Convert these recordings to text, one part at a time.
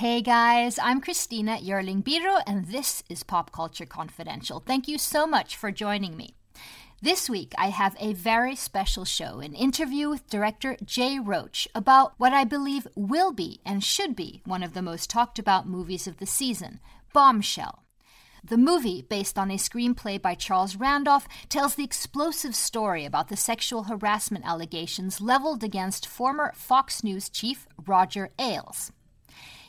Hey guys, I'm Christina Yerling Biro, and this is Pop Culture Confidential. Thank you so much for joining me. This week, I have a very special show an interview with director Jay Roach about what I believe will be and should be one of the most talked about movies of the season Bombshell. The movie, based on a screenplay by Charles Randolph, tells the explosive story about the sexual harassment allegations leveled against former Fox News chief Roger Ailes.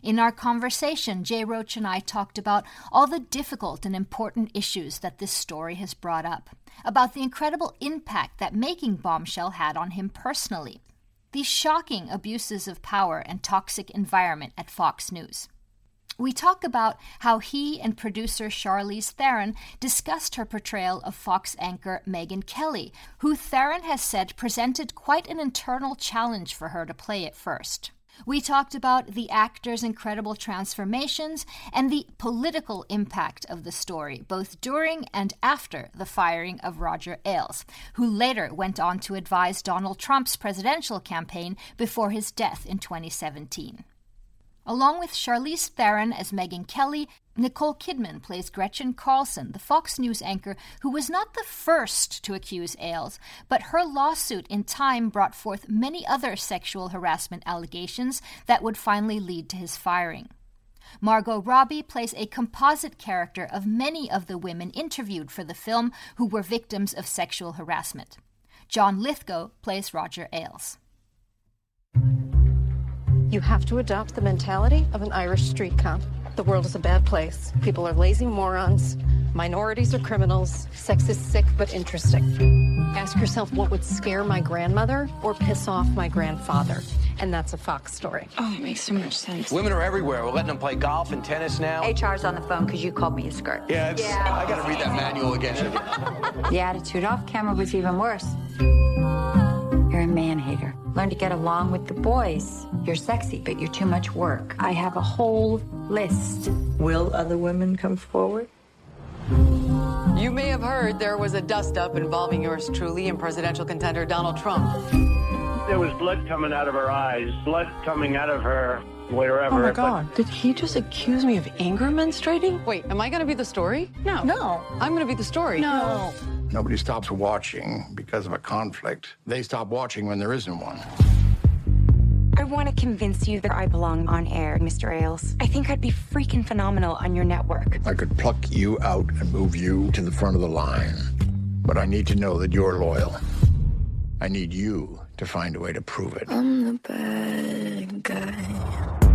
In our conversation, Jay Roach and I talked about all the difficult and important issues that this story has brought up, about the incredible impact that making Bombshell had on him personally, these shocking abuses of power and toxic environment at Fox News. We talk about how he and producer Charlize Theron discussed her portrayal of Fox anchor Megyn Kelly, who Theron has said presented quite an internal challenge for her to play at first. We talked about the actor's incredible transformations and the political impact of the story, both during and after the firing of Roger Ailes, who later went on to advise Donald Trump's presidential campaign before his death in 2017. Along with Charlize Theron as Megyn Kelly, Nicole Kidman plays Gretchen Carlson, the Fox News anchor who was not the first to accuse Ailes, but her lawsuit in time brought forth many other sexual harassment allegations that would finally lead to his firing. Margot Robbie plays a composite character of many of the women interviewed for the film who were victims of sexual harassment. John Lithgow plays Roger Ailes. You have to adopt the mentality of an Irish street cop. The world is a bad place. People are lazy morons. Minorities are criminals. Sex is sick but interesting. Ask yourself what would scare my grandmother or piss off my grandfather. And that's a Fox story. Oh, it makes so much sense. Women are everywhere. We're letting them play golf and tennis now. HR's on the phone because you called me a skirt. Yeah, yeah. I got to read that manual again. the attitude off camera was even worse. You're a man hater. Learn to get along with the boys. You're sexy, but you're too much work. I have a whole list. Will other women come forward? You may have heard there was a dust up involving yours truly and presidential contender Donald Trump. There was blood coming out of her eyes, blood coming out of her wherever. Oh my God. But... Did he just accuse me of anger menstruating? Wait, am I going to be the story? No. No. I'm going to be the story. No. Nobody stops watching because of a conflict. They stop watching when there isn't one. I want to convince you that I belong on air, Mr. Ailes. I think I'd be freaking phenomenal on your network. I could pluck you out and move you to the front of the line. But I need to know that you're loyal. I need you to find a way to prove it. I'm the bad guy.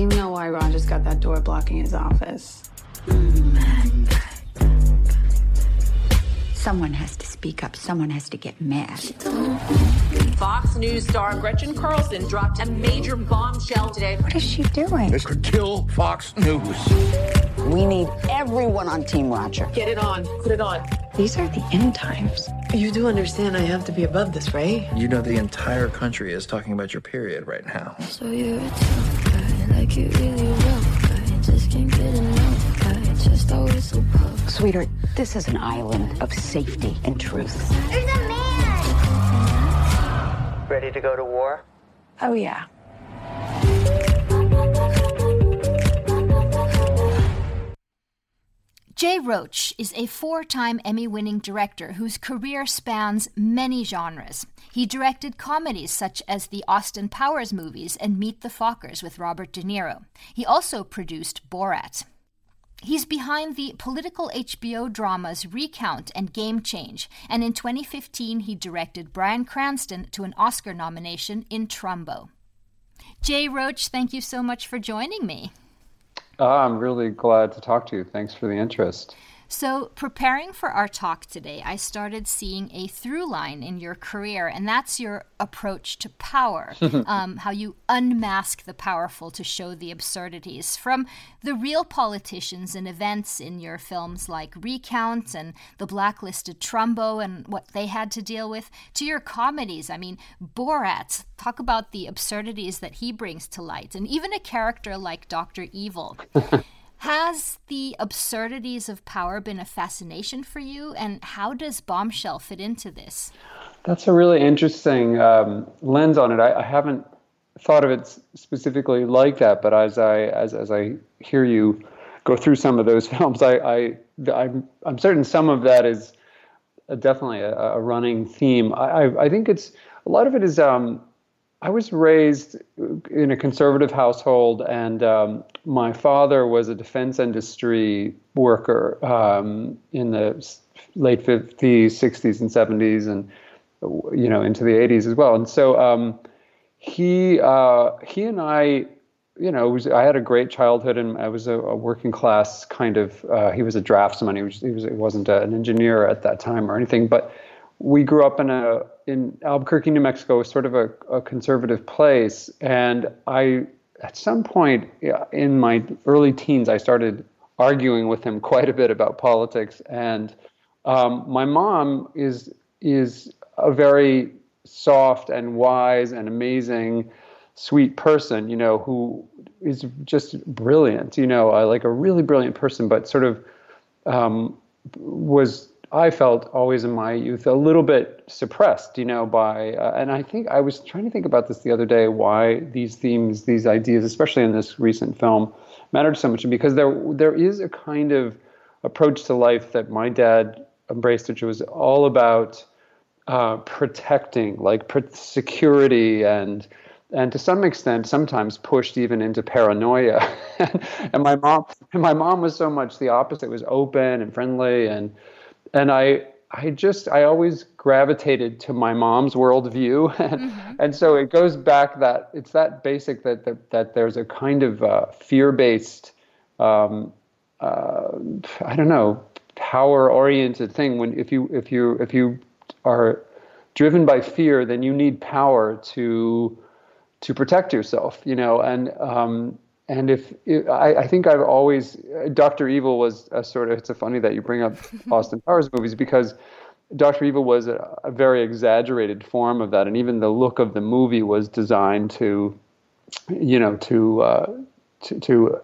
You know why Roger's got that door blocking his office. Someone has to speak up. Someone has to get mad. Fox News star Gretchen Carlson dropped a major bombshell today. What is she doing? This could kill Fox News. We need everyone on Team Roger. Get it on. Put it on. These are the end times. You do understand I have to be above this, right? You know the entire country is talking about your period right now. So you're a tough guy, like you really rough guy. Just can't get enough guy. Just always so puff. Sweetheart, this is an island of safety and truth. There's a man! Ready to go to war? Oh, yeah. Jay Roach is a four time Emmy winning director whose career spans many genres. He directed comedies such as the Austin Powers movies and Meet the Fockers with Robert De Niro. He also produced Borat. He's behind the political HBO dramas Recount and Game Change, and in 2015 he directed Bryan Cranston to an Oscar nomination in Trumbo. Jay Roach, thank you so much for joining me. Uh, I'm really glad to talk to you. Thanks for the interest. So, preparing for our talk today, I started seeing a through line in your career, and that's your approach to power. um, how you unmask the powerful to show the absurdities. From the real politicians and events in your films like Recount and The Blacklisted Trumbo and what they had to deal with, to your comedies. I mean, Borat, talk about the absurdities that he brings to light, and even a character like Dr. Evil. Has the absurdities of power been a fascination for you, and how does Bombshell fit into this? That's a really interesting um, lens on it. I, I, haven't thought of it specifically like that, but as I as as I hear you go through some of those films, I, I I'm I'm certain some of that is definitely a, a running theme. I, I, I think it's a lot of it is. Um, I was raised in a conservative household, and um, my father was a defense industry worker um, in the late 50s, 60s, and 70s, and you know into the 80s as well. And so um, he uh, he and I, you know, was, I had a great childhood, and I was a, a working class kind of. Uh, he was a draftsman. He was he was he wasn't a, an engineer at that time or anything, but we grew up in a in Albuquerque, New Mexico, was sort of a, a conservative place, and I at some point in my early teens, I started arguing with him quite a bit about politics. And um, my mom is is a very soft and wise and amazing, sweet person, you know, who is just brilliant, you know, uh, like a really brilliant person, but sort of um, was I felt always in my youth a little bit suppressed, you know, by, uh, and I think I was trying to think about this the other day, why these themes, these ideas, especially in this recent film, mattered so much, because there there is a kind of approach to life that my dad embraced, which was all about uh, protecting, like security and and to some extent sometimes pushed even into paranoia. And my mom my mom was so much the opposite. It was open and friendly and and I I just I always gravitated to my mom's worldview, and, mm-hmm. and so it goes back that it's that basic that that, that there's a kind of uh, fear based, um, uh, I don't know, power oriented thing. When if you if you if you are driven by fear, then you need power to to protect yourself, you know, and um, and if I, I, think I've always Doctor Evil was a sort of it's a funny that you bring up Austin Powers movies because Doctor Evil was a, a, very exaggerated form of that, and even the look of the movie was designed to, you know, to uh, to, to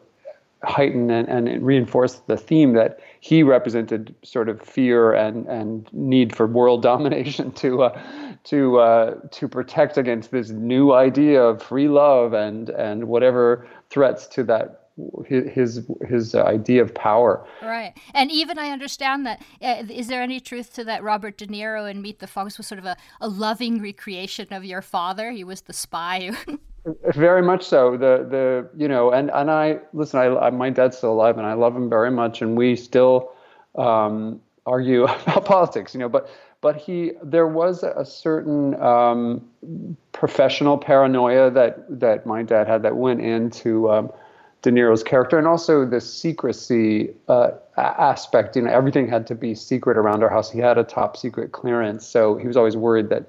heighten and, and reinforce the theme that he represented sort of fear and, and need for world domination to uh, to uh, to protect against this new idea of free love and and whatever threats to that his his idea of power. Right, and even I understand that. Uh, there any truth to that? Robert De Niro in Meet the Fox was sort of a, a loving recreation of your father. He was the spy. very much so. The the you know, and and I listen. I, I, my dad's still alive, and I love him very much, and we still um, argue about politics. You know, but but he there was a certain um, professional paranoia that that my dad had that went into um, De Niro's character, and also the secrecy uh, aspect. You know, everything had to be secret around our house. He had a top secret clearance, so he was always worried that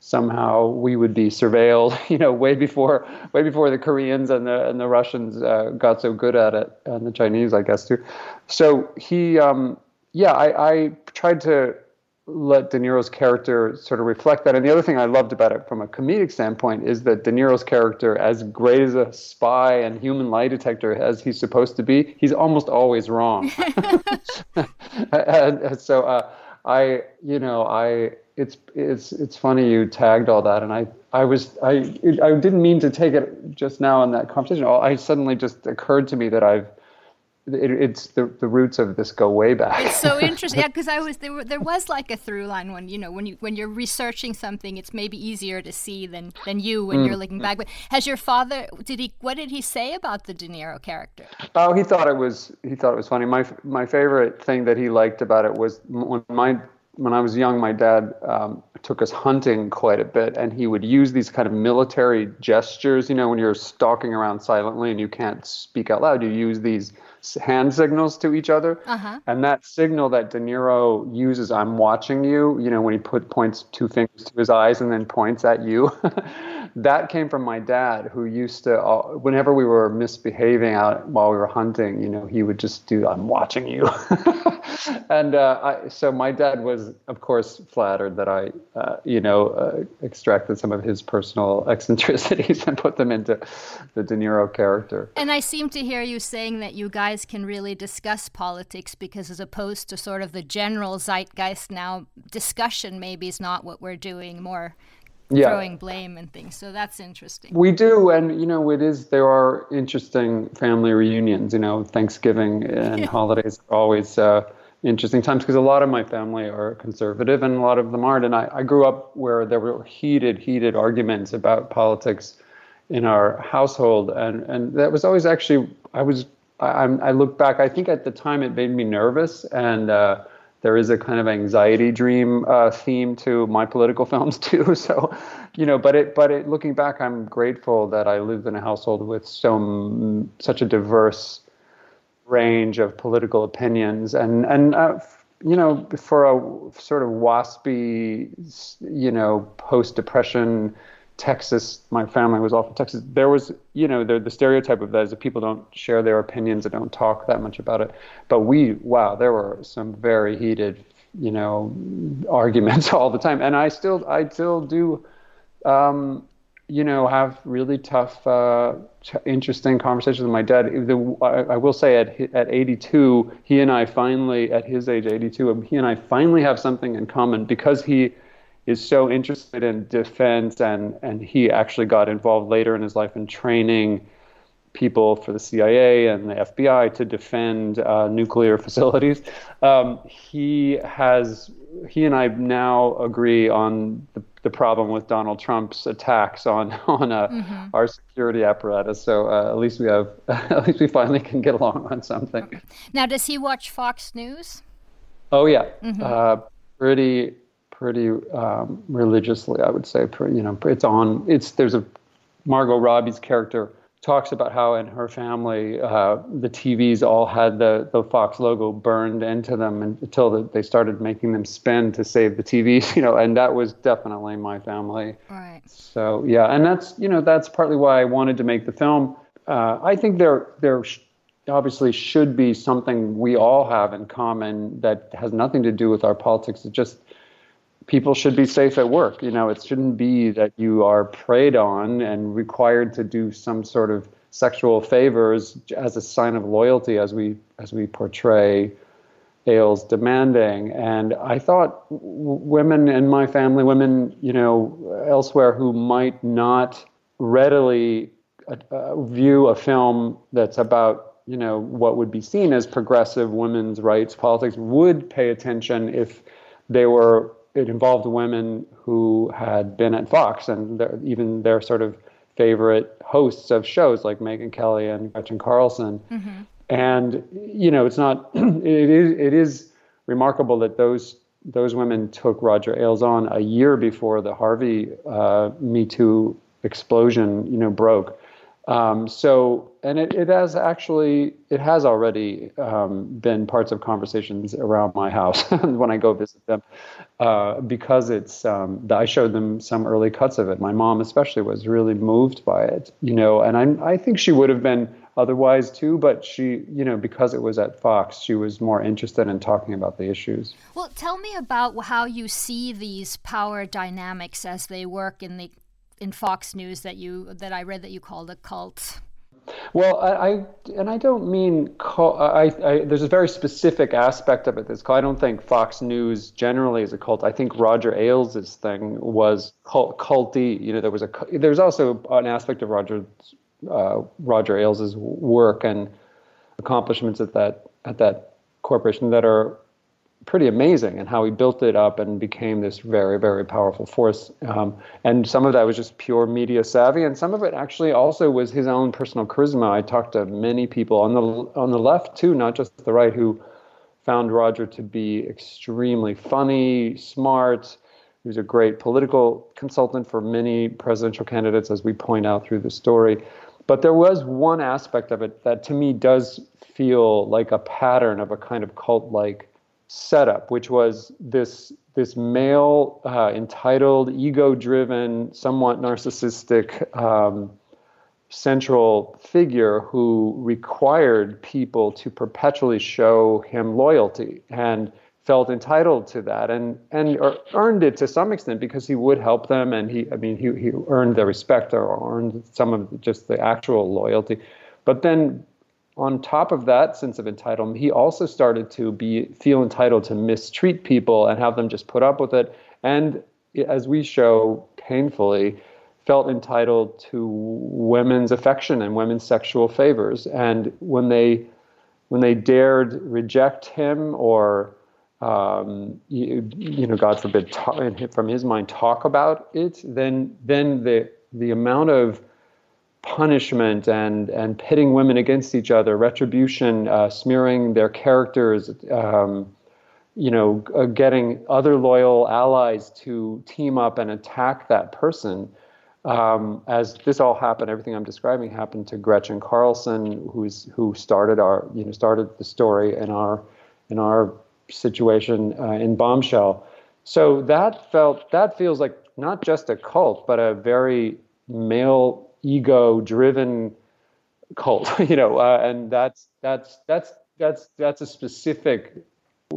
somehow we would be surveilled. You know, way before way before the Koreans and the and the Russians uh, got so good at it, and the Chinese, I guess too. So he, um, yeah, I, I tried to let De Niro's character sort of reflect that. And the other thing I loved about it from a comedic standpoint is that De Niro's character, as great as a spy and human lie detector as he's supposed to be, he's almost always wrong. and, and, so uh, I, you know, I it's it's it's funny you tagged all that, and I I was I I didn't mean to take it just now in that conversation. I suddenly just occurred to me that I've it, it's the the roots of this go way back. It's so interesting, yeah, because I was there. Were, there was like a through line when you know when you when you're researching something, it's maybe easier to see than than you when mm. you're looking back. But has your father? Did he? What did he say about the De Niro character? Oh, he thought it was he thought it was funny. My my favorite thing that he liked about it was when my when I was young, my dad um, took us hunting quite a bit, and he would use these kind of military gestures. You know, when you're stalking around silently and you can't speak out loud, you use these hand signals to each other. Uh-huh. And that signal that De Niro uses, "I'm watching you," you know, when he put points two fingers to his eyes and then points at you, that came from my dad, who used to, uh, whenever we were misbehaving out while we were hunting, you know, he would just do, "I'm watching you," and uh, I, so my dad was, of course, flattered that I, uh, you know, uh, extracted some of his personal eccentricities and put them into the De Niro character. And I seem to hear you saying that you guys can really discuss politics because, as opposed to sort of the general zeitgeist now, discussion maybe is not what we're doing. More yeah. throwing blame and things. So that's interesting. We do, and you know, it is. There are interesting family reunions. You know, Thanksgiving and holidays are always uh, interesting times because a lot of my family are conservative and a lot of them aren't. And I, I grew up where there were heated, heated arguments about politics in our household, and and that was always actually I was. I, I look back. I think at the time it made me nervous and. Uh, there is a kind of anxiety dream uh, theme to my political films too. So, you know, but it, but it, looking back, I'm grateful that I lived in a household with so such a diverse range of political opinions, and and uh, you know, for a sort of waspy, you know, post depression Texas, my family was all from Texas. There was, you know, the, the stereotype of that is that people don't share their opinions and don't talk that much about it. But we, wow, there were some very heated, you know, arguments all the time. And I still, I still do, um, you know, have really tough, uh, interesting conversations with my dad. The, I, I, will say at at 82, he and I finally, at his age, 82, he and I finally have something in common because he is so interested in defense and and he actually got involved later in his life in training people for the CIA and the FBI to defend uh, nuclear facilities. Um, he has he and I now agree on the, the problem with Donald Trump's attacks on on uh, mm-hmm. our security apparatus. So uh, at least we have at least we finally can get along on something. Now, does he watch Fox News? Oh yeah, mm-hmm. Uh, pretty pretty um, religiously, I would say. You know, it's on. It's there's a Margot Robbie's character talks about how in her family uh, the TVs all had the, the Fox logo burned into them until the, they started making them spin to save the TVs, you know, and that was definitely my family. Right. So yeah, and that's you know that's partly why I wanted to make the film. Uh, I think there there obviously should be something we all have in common that has nothing to do with our politics. It just people should be safe at work. You know, it shouldn't be that you are preyed on and required to do some sort of sexual favors as a sign of loyalty, as we as we portray Ailes demanding. And I thought women in my family, women, you know, elsewhere who might not readily uh, uh view a film that's about you know what would be seen as progressive women's rights politics would pay attention if they were it involved women who had been at Fox and even their sort of favorite hosts of shows like Megyn Kelly and Gretchen Carlson. Mm-hmm. And you know, it's not. it is. It is remarkable that those those women took Roger Ailes on a year before the Harvey uh, Me Too explosion, you know, broke. Um, so, and it, it has actually, it has already um, been parts of conversations around my house when I go visit them, uh, because it's. Um, I showed them some early cuts of it. My mom, especially, was really moved by it, you know, and I, I think she would have been otherwise too, but she, you know, because it was at Fox, she was more interested in talking about the issues. Well, tell me about how you see these power dynamics as they work in the in Fox News that you that I read that you called a cult. Well, I, I and I don't mean cult. I, I, there's a very specific aspect of it that's called. I don't think Fox News generally is a cult. I think Roger Ailes' thing was cult, culty. You know, there was a there's also an aspect of Roger uh, Roger Ailes' work and accomplishments at that at that corporation that are pretty amazing and how he built it up and became this very very powerful force. Um, and some of that was just pure media savvy and some of it actually also was his own personal charisma. I talked to many people on the on the left too not just the right who found roger to be extremely funny smart. He was a great political consultant for many presidential candidates as we point out through the story. But there was one aspect of it that to me does feel like a pattern of a kind of cult like setup, which was this this male, uh, entitled, ego-driven, somewhat narcissistic um, central figure who required people to perpetually show him loyalty and felt entitled to that and and earned it to some extent because he would help them and he I mean he he earned their respect or earned some of just the actual loyalty. But then on top of that sense of entitlement, he also started to be feel entitled to mistreat people and have them just put up with it. And as we show painfully, felt entitled to women's affection and women's sexual favors. And when they when they dared reject him or um, you, you, know, God forbid, talk, from his mind, talk about it, then then the the amount of punishment and and pitting women against each other, retribution, uh, smearing their characters, um, you know, uh, getting other loyal allies to team up and attack that person. Um, as this all happened, everything I'm describing happened to Gretchen Carlson, who's who started our you know started the story in our in our situation uh, in Bombshell. So that felt that feels like not just a cult, but a very male ego driven cult you know uh, and that's that's that's that's that's a specific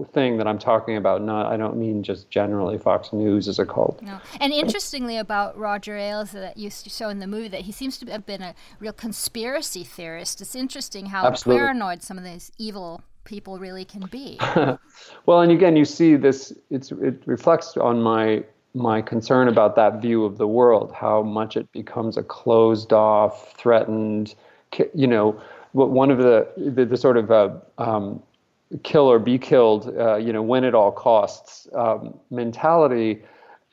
thing that I'm talking about. Not, I don't mean just generally Fox News as a cult. No. And interestingly, about Roger Ailes that you show in the movie, that he seems to have been a real conspiracy theorist. It's interesting how Absolutely. paranoid some of these evil people really can be. well, and again, you see this. It's it reflects on my my concern about that view of the world, how much it becomes a closed off, threatened, you know, one of the, the, the sort of uh, um, kill or be killed, uh, you know, win at all costs um, mentality.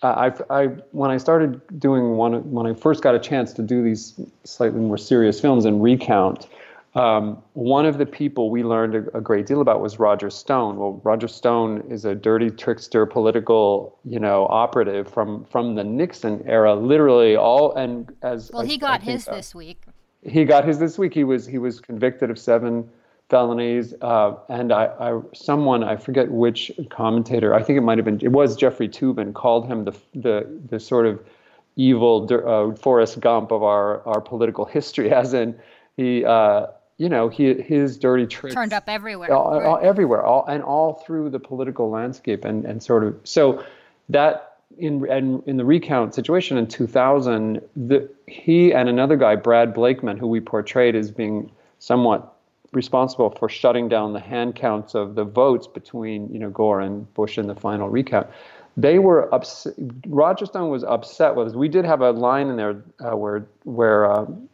Uh, I, I, when I started doing one, when I first got a chance to do these slightly more serious films and recount, um, one of the people we learned a, a, great deal about was Roger Stone. Well, Roger Stone is a dirty trickster, political, you know, operative from from the Nixon era. Literally all and as well, he got his this week. He got his this week. He was he was convicted of seven felonies, uh, and I, I someone I forget which commentator. I think it might have been it was Jeffrey Toobin called him the the the sort of evil uh, Forrest Gump of our our political history, as in he. Uh, you know, he, his dirty tricks turned up everywhere, all, everywhere, all, and all through the political landscape, and and sort of so that in and in the recount situation in 2000, the, he and another guy, Brad Blakeman, who we portrayed as being somewhat responsible for shutting down the hand counts of the votes between you know Gore and Bush in the final recount. They were upset. Roger Stone was upset with us. We did have a line in there uh, where where um,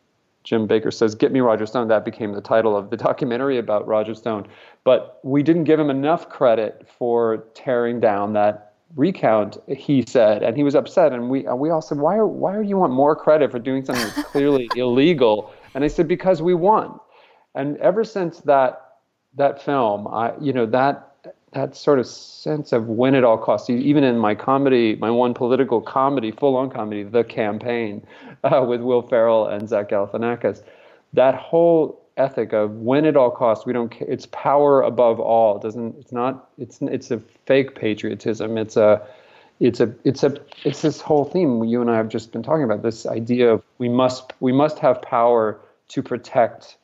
Jim Baker says, Get Me Roger Stone. That became the title of the documentary about Roger Stone. But we didn't give him enough credit for tearing down that recount, he said. And he was upset. And we, we all said, why, are, why do you want more credit for doing something that's clearly illegal? And I said, Because we won. And ever since that, that film, I, you know, that that sort of sense of win at all costs. Even in my comedy, my one political comedy, full-on comedy, The Campaign, uh, with Will Ferrell and Zach Galifianakis, that whole ethic of when at all costs. We don't. It's power above all. It doesn't. It's not. It's it's a fake patriotism. It's a. It's a. It's a. It's this whole theme you and I have just been talking about. This idea of we must we must have power to protect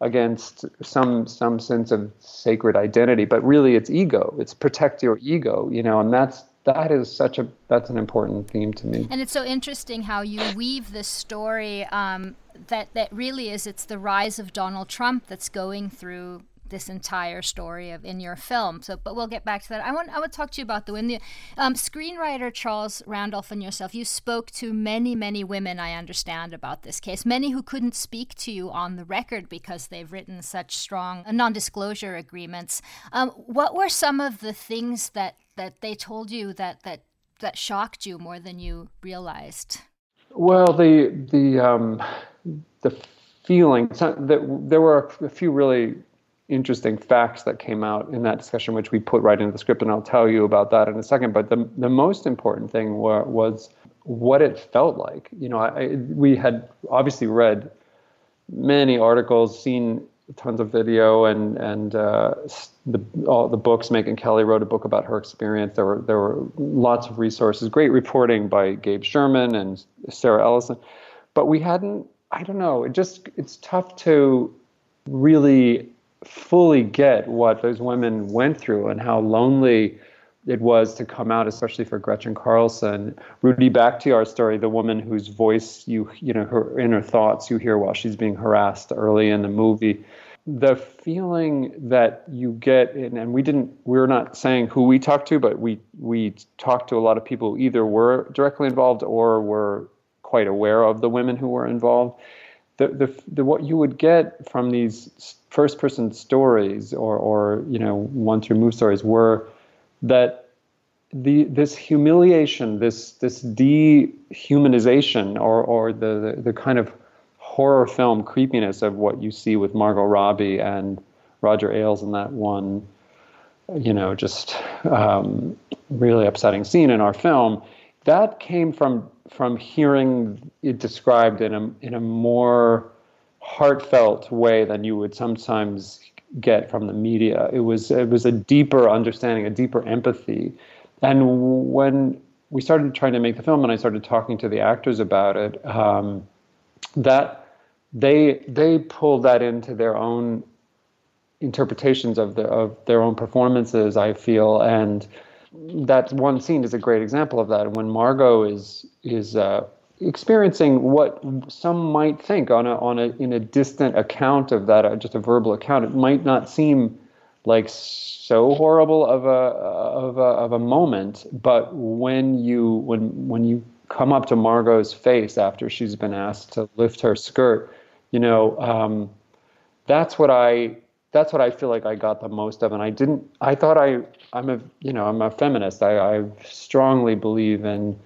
against some some sense of sacred identity but really it's ego it's protect your ego you know and that's that is such a that's an important theme to me and it's so interesting how you weave this story um, that that really is it's the rise of donald trump that's going through this entire story of in your film. So, but we'll get back to that. I want I to talk to you about the when um, screenwriter Charles Randolph and yourself. You spoke to many many women. I understand about this case. Many who couldn't speak to you on the record because they've written such strong non-disclosure agreements. Um, what were some of the things that that they told you that that that shocked you more than you realized? Well, the the um, the feeling that there were a few really interesting facts that came out in that discussion, which we put right into the script, and I'll tell you about that in a second. But the the most important thing were, was what it felt like. You know, I, we had obviously read many articles, seen tons of video and and uh, the all the books. Megyn Kelly wrote a book about her experience. There were there were lots of resources, great reporting by Gabe Sherman and Sarah Ellison, but we hadn't. I don't know. It just it's tough to really fully get what those women went through and how lonely it was to come out, especially for Gretchen Carlson. Rudy back to our story, the woman whose voice you you know her inner thoughts you hear while she's being harassed early in the movie. The feeling that you get, and we didn't, we're not saying who we talked to, but we we talked to a lot of people who either were directly involved or were quite aware of the women who were involved. The, the, the what you would get from these first person stories or, or you know once removed stories were that the this humiliation, this this dehumanization, or or the, the, the kind of horror film creepiness of what you see with Margot Robbie and Roger Ailes in that one, you know, just um, really upsetting scene in our film. That came from from hearing it described in a in a more heartfelt way than you would sometimes get from the media. It was it was a deeper understanding, a deeper empathy. And when we started trying to make the film, and I started talking to the actors about it, um, that they they pulled that into their own interpretations of the of their own performances. I feel, and that one scene is a great example of that. When Margot is is uh, experiencing what some might think on a on a in a distant account of that, uh, just a verbal account, it might not seem like so horrible of a of a of a moment. But when you when when you come up to Margot's face after she's been asked to lift her skirt, you know, um, that's what I that's what I feel like I got the most of. And I didn't. I thought I I'm a you know I'm a feminist. I, I strongly believe in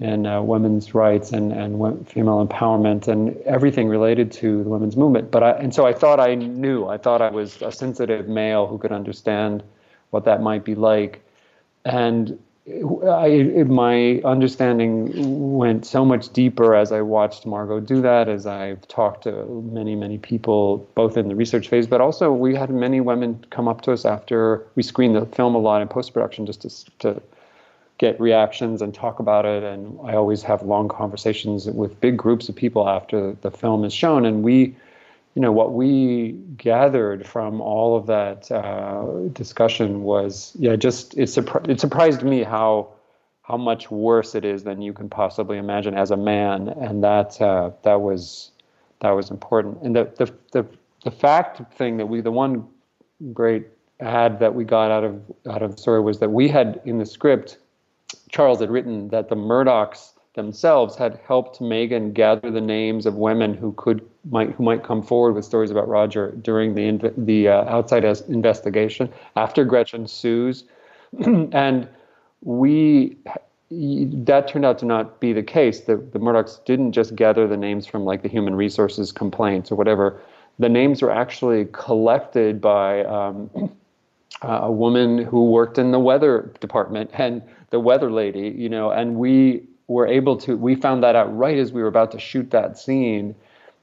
and uh, women's rights and, and female empowerment and everything related to the women's movement. But I, and so I thought I knew. I thought I was a sensitive male who could understand what that might be like. And I, my understanding went so much deeper as I watched Margot do that, as I've talked to many, many people, both in the research phase, but also we had many women come up to us after we screened the film a lot in post production just to, to get reactions and talk about it. And I always have long conversations with big groups of people after the film is shown. And we, you know, what we gathered from all of that uh, discussion was, yeah, just it, surpri- it surprised me how how much worse it is than you can possibly imagine as a man, and that uh, that was that was important. And the the the the fact thing that we the one great ad that we got out of out of the story was that we had in the script Charles had written that the Murdochs themselves had helped Megyn gather the names of women who could might who might come forward with stories about Roger during the the uh, outside investigation after Gretchen sues, and we that turned out to not be the case. The the Murdochs didn't just gather the names from like the human resources complaints or whatever. The names were actually collected by um, Uh, a woman who worked in the weather department and the weather lady, you know, and we were able to, we found that out right as we were about to shoot that scene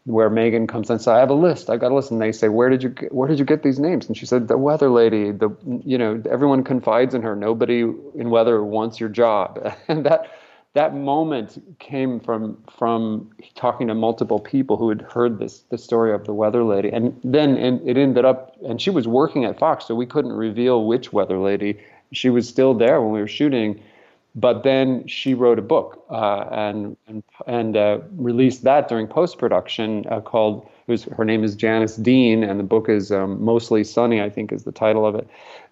where Megyn comes and says, I have a list, I got a list. And they say, where did you, get, where did you get these names? And she said, the weather lady, the, you know, everyone confides in her. Nobody in weather wants your job. And that, that moment came from from talking to multiple people who had heard this the story of the weather lady and then and it ended up and she was working at Fox so we couldn't reveal which weather lady she was still there when we were shooting, but then she wrote a book uh, and and, and uh, released that during post production uh, called. Was, her name is Janice Dean, and the book is um, mostly sunny. I think is the title of it,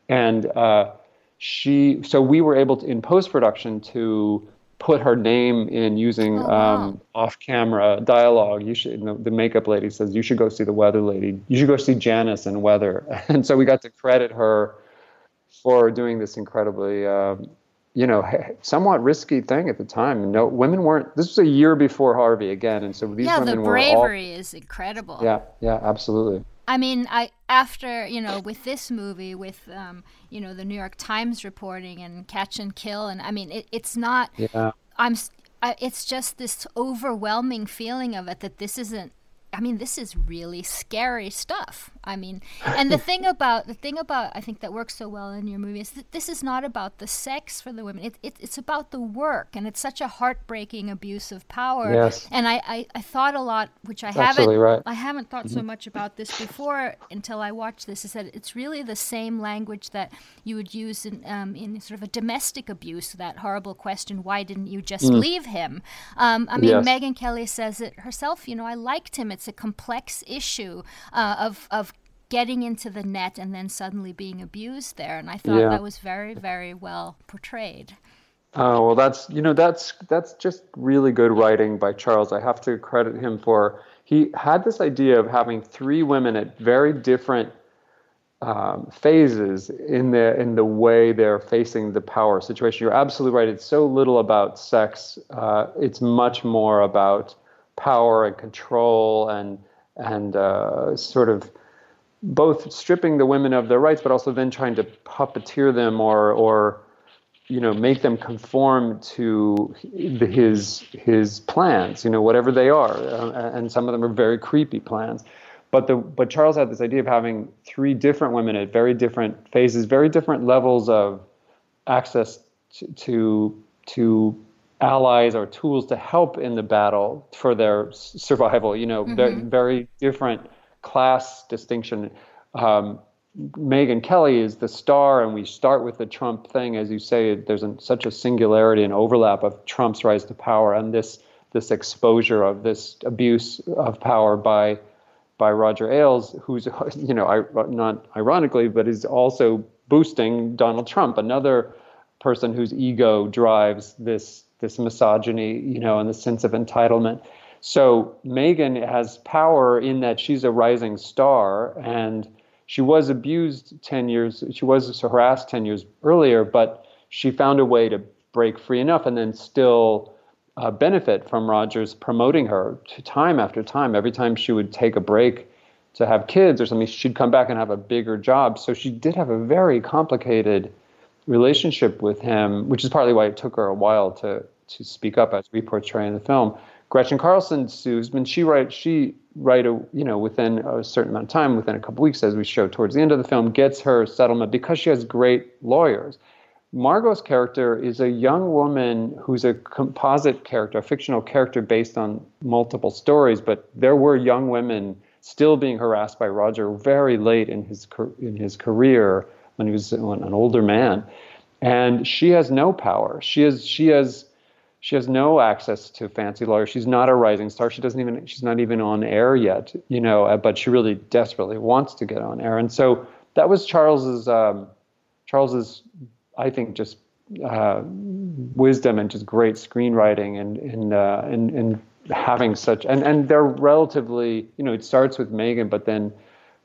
and uh, she. So we were able to in post production to put her name in using oh, wow. um, off-camera dialogue. You should. The, the, makeup lady says you should go see the weather lady. You should go see Janice and weather. And so we got to credit her for doing this incredibly, uh, you know, somewhat risky thing at the time. No, women weren't. This was a year before Harvey again, and so these yeah, women the bravery all, is incredible. Yeah, yeah, absolutely. I mean, I after you know with this movie, with um, you know the New York Times reporting and Catch and Kill, and I mean it, it's not. Yeah. I'm. I, it's just this overwhelming feeling of it that this isn't I mean, this is really scary stuff. I mean, and the thing about the thing about I think that works so well in your movie is that this is not about the sex for the women. It, it, it's about the work, and it's such a heartbreaking abuse of power. Yes. And I, I, I thought a lot, which I Absolutely haven't right. I haven't thought so Mhm. much about this before until I watched this. Is that it's really the same language that you would use in um, in sort of a domestic abuse. That horrible question, why didn't you just Mm. leave him? Um, I mean, Yes. Megyn Kelly says it herself. You know, I liked him. It's a complex issue uh, of of getting into the net and then suddenly being abused there. And I thought Yeah. that was very, very well portrayed. Oh well, that's you know that's that's just really good writing by Charles. I have to credit him for he had this idea of having three women at very different um, phases in the in the way they're facing the power situation. You're absolutely right. It's so little about sex. Uh, it's much more about power and control and and uh, sort of both stripping the women of their rights, but also then trying to puppeteer them or or you know make them conform to his his plans. You know whatever they are, uh, and some of them are very creepy plans. But the but Charles had this idea of having three different women at very different phases, very different levels of access to to, to allies or tools to help in the battle for their survival. You know, very, Mhm. very different class distinction. Um, Megyn Kelly is the star, and we start with the Trump thing, as you say. There's an, such a singularity and overlap of Trump's rise to power and this this exposure of this abuse of power by by Roger Ailes, who's you know I, not ironically, but is also boosting Donald Trump, another person whose ego drives this this misogyny, you know, and the sense of entitlement. So Megyn has power in that she's a rising star, and she was abused ten years. She was harassed ten years earlier, but she found a way to break free enough, and then still uh, benefit from Rogers promoting her to time after time. Every time she would take a break to have kids or something, she'd come back and have a bigger job. So she did have a very complicated relationship with him, which is partly why it took her a while to to speak up as we portray in the film. Gretchen Carlson sues, and she write she right you know within a certain amount of time, within a couple weeks, as we show towards the end of the film, gets her settlement because she has great lawyers. Margot's character is a young woman who's a composite character, a fictional character based on multiple stories, but there were young women still being harassed by Roger very late in his in his career when he was an older man, and she has no power. She has she has she has no access to fancy lawyers. She's not a rising star. She doesn't even she's not even on air yet, you know. uh, But she really desperately wants to get on air, and so that was Charles's um, Charles's I think just uh, wisdom and just great screenwriting and and uh, and, and having such and and they're relatively you know it starts with Megyn, but then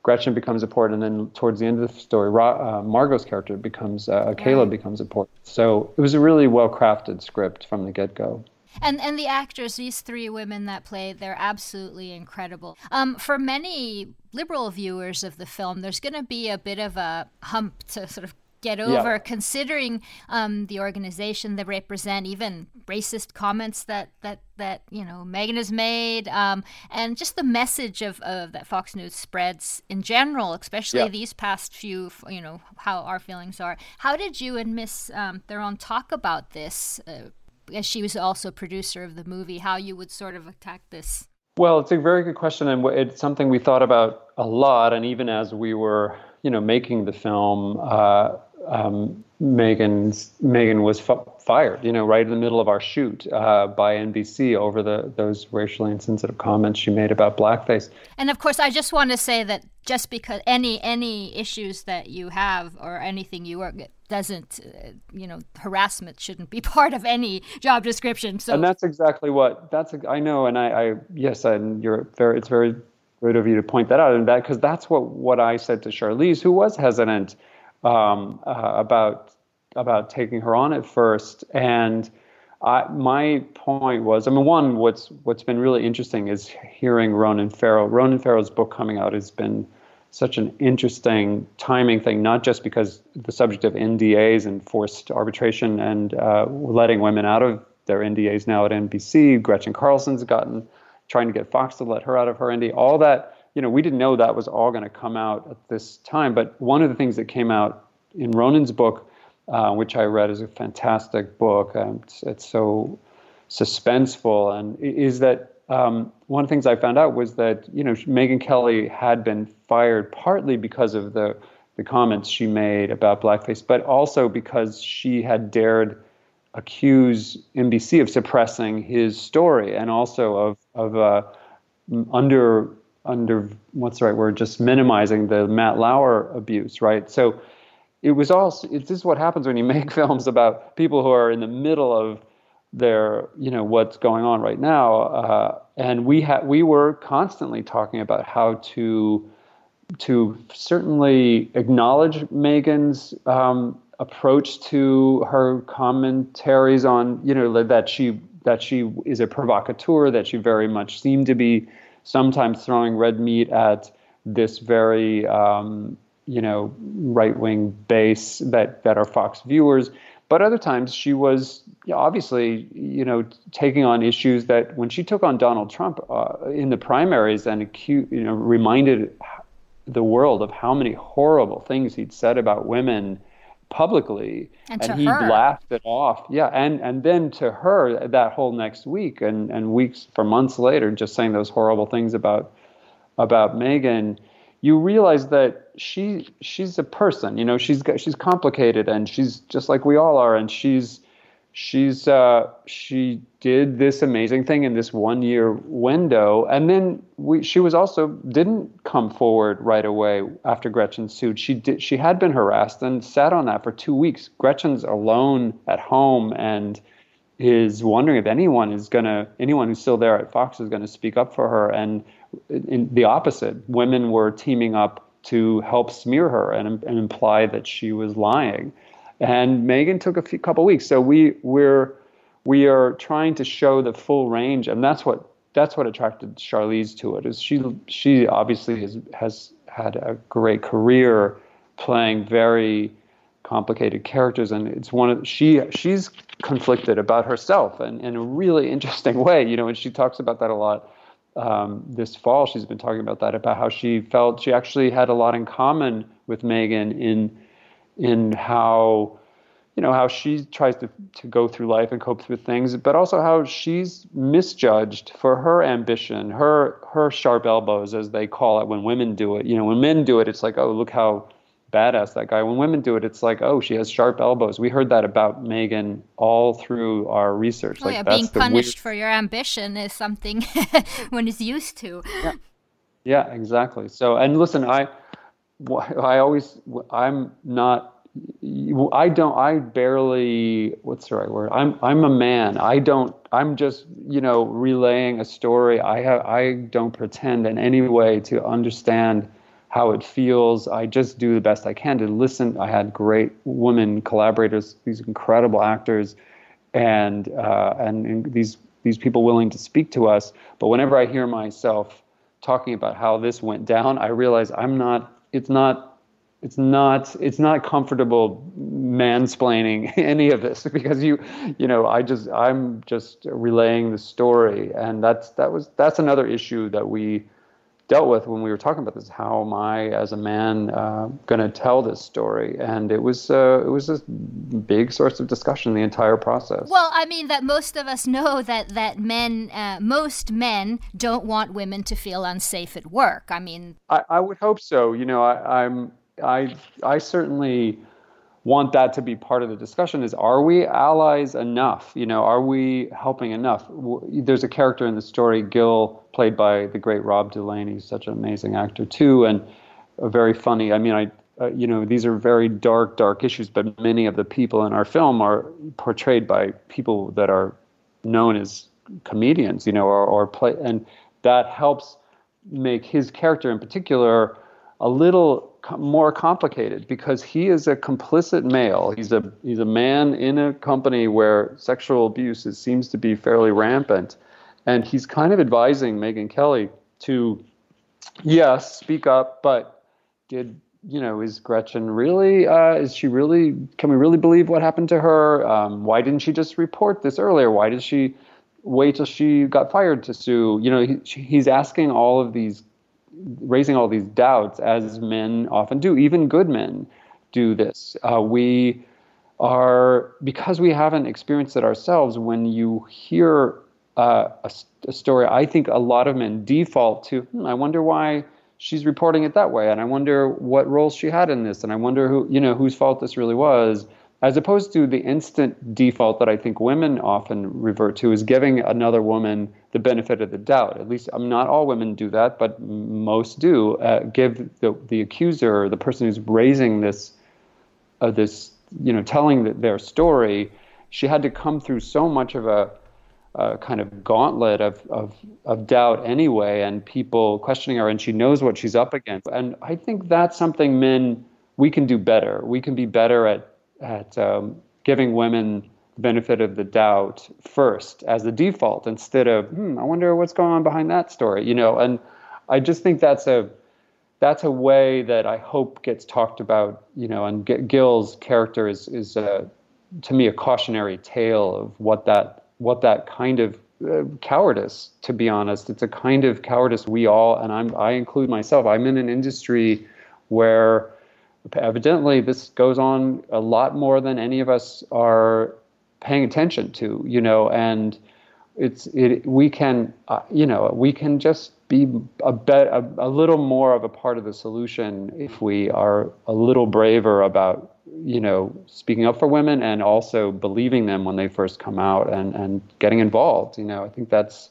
Gretchen becomes a important, and then towards the end of the story, Ra- uh, Margot's character becomes uh, Kayla becomes a important. So it was a really well crafted script from the get go. And and the actors, these three women that play, they're absolutely incredible. Um, for many liberal viewers of the film, there's going to be a bit of a hump to sort of get Yeah. over, considering um, the organization they represent, even racist comments that that that you know Megyn has made, um, and just the message of, of that Fox News spreads in general, especially Yeah. these past few, you know, how our feelings are. How did you and Miss um, Theron talk about this? Uh, as she was also producer of the movie, how you would sort of attack this. Well, it's a very good question, and it's something we thought about a lot. And even as we were, you know, making the film, uh, um, Megyn's Megyn was f- fired, you know, right in the middle of our shoot uh, by NBC over the those racially insensitive comments she made about blackface. And of course, I just want to say that just because any any issues that you have or anything you work doesn't, uh, you know, harassment shouldn't be part of any job description. So and that's exactly what that's I know, and I, I yes, and you're very it's very great of you to point that out, and that because that's what what I said to Charlize, who was hesitant um, uh, about about taking her on at first, and I, my point was, I mean, one, what's what's been really interesting is hearing Ronan Farrow. Ronan Farrow's book coming out has been such an interesting timing thing, not just because the subject of NDAs and forced arbitration and uh, letting women out of their NDAs now at NBC. Gretchen Carlson's gotten trying to get Fox to let her out of her NDA. All that, you know, we didn't know that was all going to come out at this time. But one of the things that came out in Ronan's book, uh, which I read, is a fantastic book. Um, it's, it's so suspenseful, and is that um, one of the things I found out was that you know Megyn Kelly had been fired partly because of the the comments she made about blackface, but also because she had dared accuse NBC of suppressing his story and also of of uh, under under what's the right word, just minimizing the Matt Lauer abuse, right? So it was also this is what happens when you make films about people who are in the middle of their you know what's going on right now, uh, and we had we were constantly talking about how to to certainly acknowledge Megyn's um, approach to her commentaries on, you know, that she that she is a provocateur, that she very much seemed to be sometimes throwing red meat at this very, um, you know, right wing base that that are Fox viewers. But other times she was obviously, you know, taking on issues that when she took on Donald Trump uh, in the primaries and acute, you know, reminded the world of how many horrible things he'd said about women publicly and, and he her. laughed it off yeah and and then to her that whole next week and and weeks for months later just saying those horrible things about about Megyn you realize that she she's a person you know she's got, she's complicated and she's just like we all are and she's she's uh, she did this amazing thing in this one year window. And then we, she was also didn't come forward right away after Gretchen sued. She did she had been harassed and sat on that for two weeks. Gretchen's alone at home and is wondering if anyone is to anyone who's still there at Fox is to speak up for her. And in the opposite women were teaming up to help smear her and, and imply that she was lying and Megyn took a few, couple weeks. So we we're we are trying to show the full range, and that's what that's what attracted Charlize to it. Is she she obviously has has had a great career playing very complicated characters, and it's one of she she's conflicted about herself and in a really interesting way. You know, and she talks about that a lot. Um, this fall, she's been talking about that about how she felt she actually had a lot in common with Megyn in in how you know how she tries to to go through life and cope with things, but also how she's misjudged for her ambition, her her sharp elbows, as they call it when women do it. You know, when men do it, it's like, oh, look how badass that guy. When women do it, it's like, oh, she has sharp elbows. We heard that about Megyn all through our research. Oh, like yeah, that's being punished weird- for your ambition is something one is used to. Yeah. Yeah, exactly. So, and listen, I, I always, I'm not, I don't, I barely, what's the right word? I'm, I'm a man. I don't, I'm just, you know, relaying a story. I have, I don't pretend in any way to understand how it feels. I just do the best I can to listen. I had great women collaborators, these incredible actors, and uh, and, and these these people willing to speak to us. But whenever I hear myself talking about how this went down, I realize I'm not. It's not. It's not. It's not comfortable mansplaining any of this because you, you know, I just I'm just relaying the story, and that's that was that's another issue that we dealt with when we were talking about this. How am I, as a man, uh, going to tell this story? And it was uh, it was a big source of discussion the entire process. Well, I mean that most of us know that that men, uh, most men, don't want women to feel unsafe at work. I mean, I, I would hope so. You know, I, I'm I I certainly want that to be part of the discussion is are we allies enough? You know are we helping enough? There's a character in the story gil played by the great Rob Delaney He's such an amazing actor too and a very funny i mean i uh, you know these are very dark dark issues but many of the people in our film are portrayed by people that are known as comedians you know or, or play and that helps make his character in particular a little more complicated because he is a complicit male. He's a he's a man in a company where sexual abuse is, seems to be fairly rampant, and he's kind of advising Megyn Kelly to, yes, speak up, but did you know is Gretchen really uh, is she really can we really believe what happened to her? Um, why didn't she just report this earlier? Why did she? wait till she got fired to sue. You know, he, he's asking all of these, raising all these doubts, as men often do. Even good men do this. Uh, we are because we haven't experienced it ourselves. When you hear uh, a, a, story, I think a lot of men default to. Hmm, I wonder why she's reporting it that way, and I wonder what role she had in this, and I wonder who you know whose fault this really was as opposed to the instant default that I think women often revert to is giving another woman the benefit of the doubt. At least, um, not all women do that, but most do. Uh, give the, the accuser, the person who's raising this, uh, this, you know, telling the, their story, she had to come through so much of a, a kind of gauntlet of, of, of doubt anyway, and people questioning her, and she knows what she's up against. And I think that's something men we can do better. We can be better at at um, giving women the benefit of the doubt first as the default instead of hmm, I wonder what's going on behind that story, you know. And I just think that's a that's a way that I hope gets talked about, you know. And G- Gil's character is is a, to me a cautionary tale of what that what that kind of uh, cowardice. To be honest, it's a kind of cowardice we all, and I'm I include myself. I'm in an industry where evidently this goes on a lot more than any of us are paying attention to you know and it's it we can uh, you know we can just be a bet a, a little more of a part of the solution if we are a little braver about you know speaking up for women and also believing them when they first come out and and getting involved you know. I think that's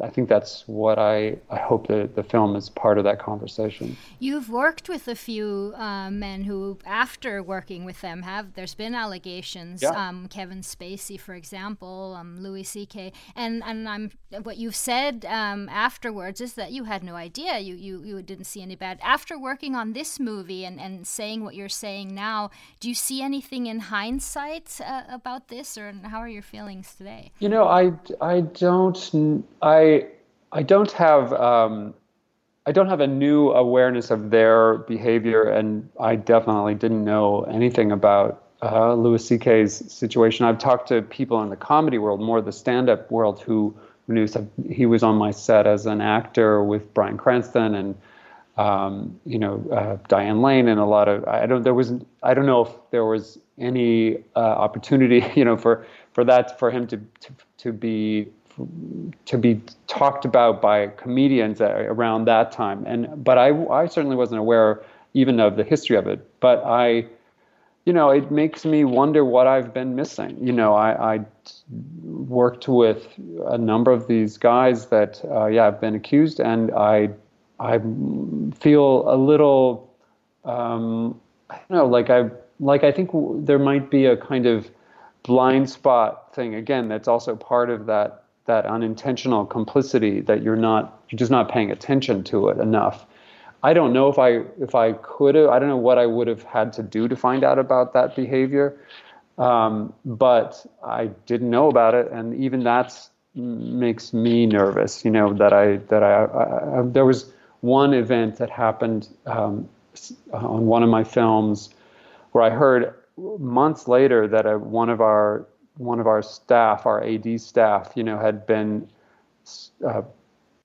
I think that's what I, I hope that the film is part of that conversation. You've worked with a few uh, men who, after working with them, have there's been allegations. Yeah. Um, Kevin Spacey, for example, um, Louis C.K. And and I'm what you've said um, afterwards is that you had no idea. You, you you didn't see any bad after working on this movie and, and saying what you're saying now. Do you see anything in hindsight uh, about this, or how are your feelings today? You know, I I don't I I I don't have um, I don't have a new awareness of their behavior, and I definitely didn't know anything about uh, Louis C.K.'s situation. I've talked to people in the comedy world, more the stand-up world, who knew he was on my set as an actor with Bryan Cranston and um, you know uh, Diane Lane and a lot of I don't there was I don't know if there was any uh, opportunity you know for for that for him to to, to be to be talked about by comedians around that time. And but I I certainly wasn't aware even of the history of it. But I, you know, it makes me wonder what I've been missing. You know, I, I worked with a number of these guys that uh, yeah have been accused, and I I feel a little um, I don't know like I like I think there might be a kind of blind spot thing again that's also part of that that unintentional complicity that you're not you're just not paying attention to it enough. I don't know if I if I could have I don't know what I would have had to do to find out about that behavior, um, but I didn't know about it, and even that makes me nervous. You know that I that I, I, I there was one event that happened um, on one of my films where I heard months later that a, one of our one of our staff, our AD staff, you know, had been uh,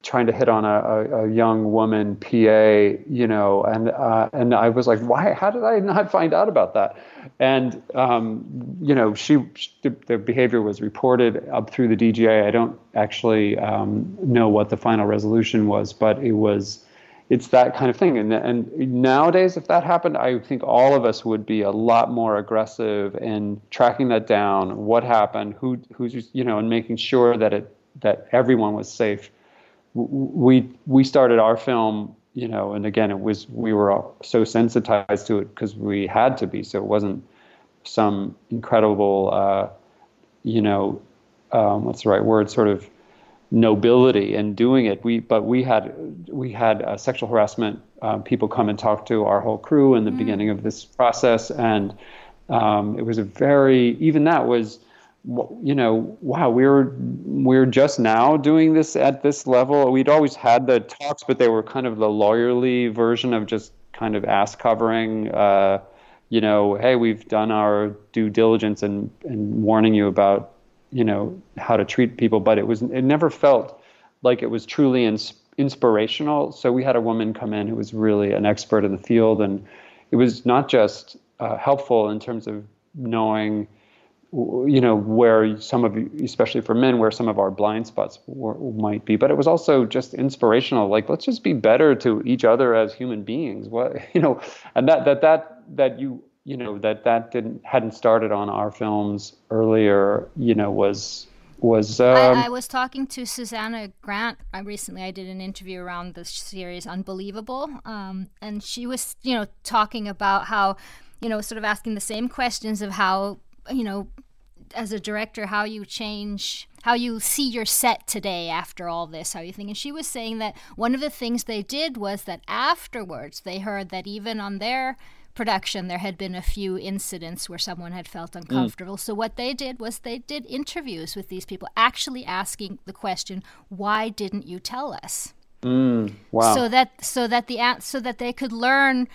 trying to hit on a, a, a, young woman PA, you know, and uh, and I was like, why? How did I not find out about that? And um, you know, she, she, the behavior was reported up through the DGA. I don't actually um, know what the final resolution was, but it was it's that kind of thing. And and nowadays, if that happened, I think all of us would be a lot more aggressive in tracking that down. What happened? Who who's you know, and making sure that it that everyone was safe. We we started our film, you know, and again, it was we were all so sensitized to it because we had to be. So it wasn't some incredible, uh, you know, um, what's the right word? Sort of nobility in doing it. We but we had we had uh, sexual harassment um, people come and talk to our whole crew in the mm. beginning of this process, and um, it was a very even that was you know wow we were we are just now doing this at this level we'd always had the talks but they were kind of the lawyerly version of just kind of ass covering uh, you know hey we've done our due diligence and and warning you about you know how to treat people, but it was it never felt like it was truly ins- inspirational. So we had a woman come in who was really an expert in the field, and it was not just uh, helpful in terms of knowing you know where some of especially for men where some of our blind spots were, might be but it was also just inspirational like let's just be better to each other as human beings what you know and that that that that you you know that that didn't hadn't started on our films earlier you know was was um, I, I, was talking to Susanna Grant I recently I did an interview around the series Unbelievable um, and she was you know talking about how you know sort of asking the same questions of how you know, as a director, how you change, how you see your set today after all this, how you think. And she was saying that one of the things they did was that afterwards they heard that even on their production there had been a few incidents where someone had felt mm. uncomfortable. Mm. So what they did was they did interviews with these people, actually asking the question, "Why didn't you tell us?" Mm, wow. So that so that the so that they could learn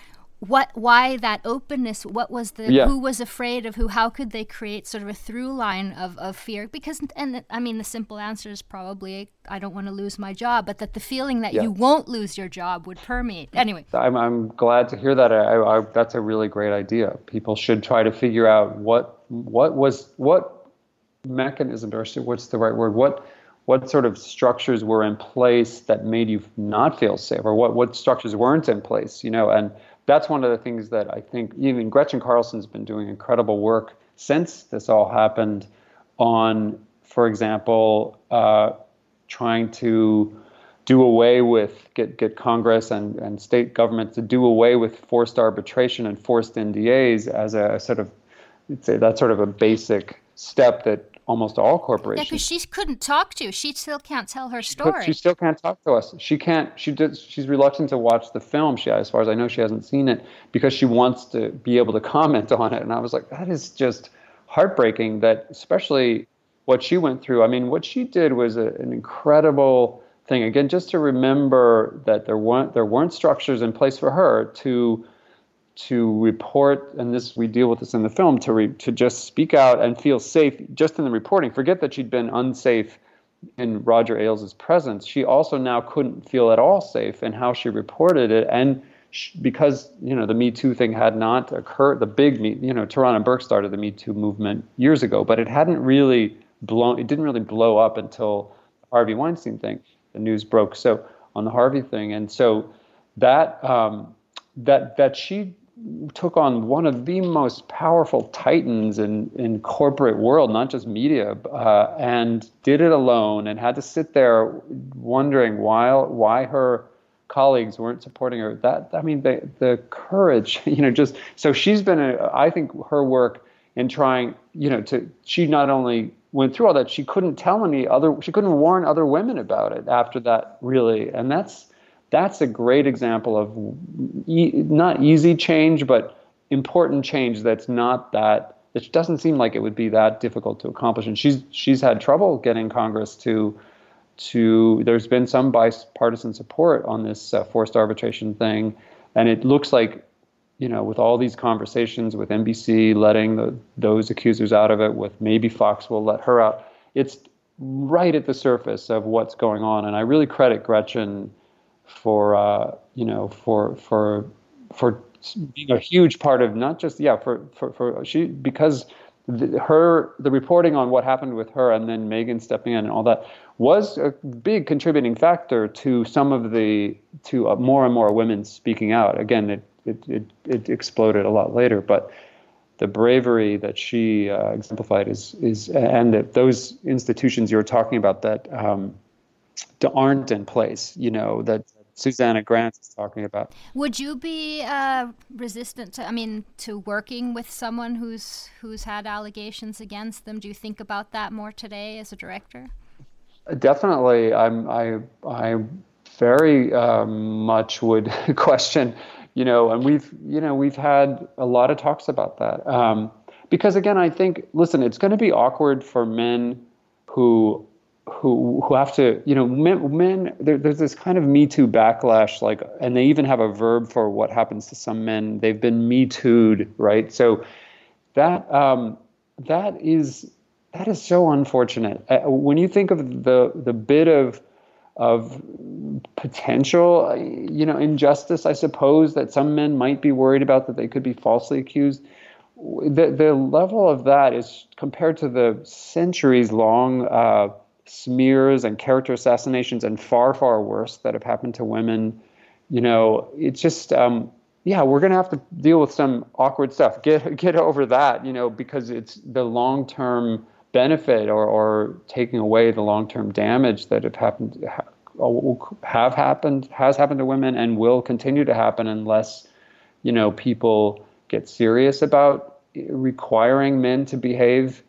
what why that openness what was the yeah. who was afraid of who how could they create sort of a through line of, of fear? Because and i mean the simple answer is probably i don't want to lose my job but that the feeling that yeah. you won't lose your job would permeate. Anyway. I'm, I'm glad to hear that. I, I, that's a really great idea. People should try to figure out what what was what mechanism or what's the right word? What what sort of structures were in place that made you not feel safe or what what structures weren't in place you know? And that's one of the things that I think even Gretchen Carlson's been doing incredible work since this all happened on, for example, uh, trying to do away with get get Congress and, and state governments to do away with forced arbitration and forced NDAs as a sort of, say that's sort of a basic step that almost all corporations. Yeah, because she couldn't talk to. She still can't tell her story. She still can't talk to us. She can't. She did. She's reluctant to watch the film. She, as far as I know, she hasn't seen it because she wants to be able to comment on it. And I was like, that is just heartbreaking. That especially what she went through. I mean, what she did was a, an incredible thing. Again, just to remember that there weren't there weren't structures in place for her to to report, and this we deal with this in the film, to re, to just speak out and feel safe just in the reporting. Forget that she'd been unsafe in Roger Ailes' presence. She also now couldn't feel at all safe in how she reported it, and she, because you know the Me Too thing had not occurred, the big Me, you know, Tarana Burke started the Me Too movement years ago, but it hadn't really blown. It didn't really blow up until Harvey Weinstein thing. The news broke so on the Harvey thing, and so that um, that that she took on one of the most powerful titans in, in corporate world, not just media, uh, and did it alone and had to sit there wondering why why her colleagues weren't supporting her. That I mean, the the courage, you know, just so she's been. A, I think her work in trying, you know, to she not only went through all that, she couldn't tell any other, she couldn't warn other women about it after that, really, and that's that's a great example of e- not easy change, but important change that's not that it doesn't seem like it would be that difficult to accomplish. And she's she's had trouble getting Congress to to. There's been some bipartisan support on this uh, forced arbitration thing, and it looks like you know with all these conversations with NBC letting the, those accusers out of it, with maybe Fox will let her out. It's right at the surface of what's going on, and I really credit Gretchen for uh, you know for for for being a huge part of not just yeah for for, for she because the, her the reporting on what happened with her and then Megyn stepping in and all that was a big contributing factor to some of the to uh, more and more women speaking out. Again, it it it, it exploded a lot later, but the bravery that she uh, exemplified is is and that those institutions you were talking about that um, aren't in place. You know that Susanna Grant is talking about. Would you be uh, resistant to? I mean, to working with someone who's who's had allegations against them? Do you think about that more today as a director? Definitely, I'm. I I very um, much would question, you know, and we've you know we've had a lot of talks about that um, because again, I think listen, it's going to be awkward for men who who who have to you know men, men there, there's this kind of me too backlash like and they even have a verb for what happens to some men they've been me too'd right so that um, that is that is so unfortunate. Uh, when you think of the the bit of of potential, you know, injustice, I suppose that some men might be worried about that they could be falsely accused. The the level of that is compared to the centuries long uh, smears and character assassinations and far far worse that have happened to women. You know, it's just um, yeah, we're going to have to deal with some awkward stuff. Get get over that, you know, because it's the long term benefit or, or taking away the long term damage that have happened have happened has happened to women and will continue to happen unless you know people get serious about requiring men to behave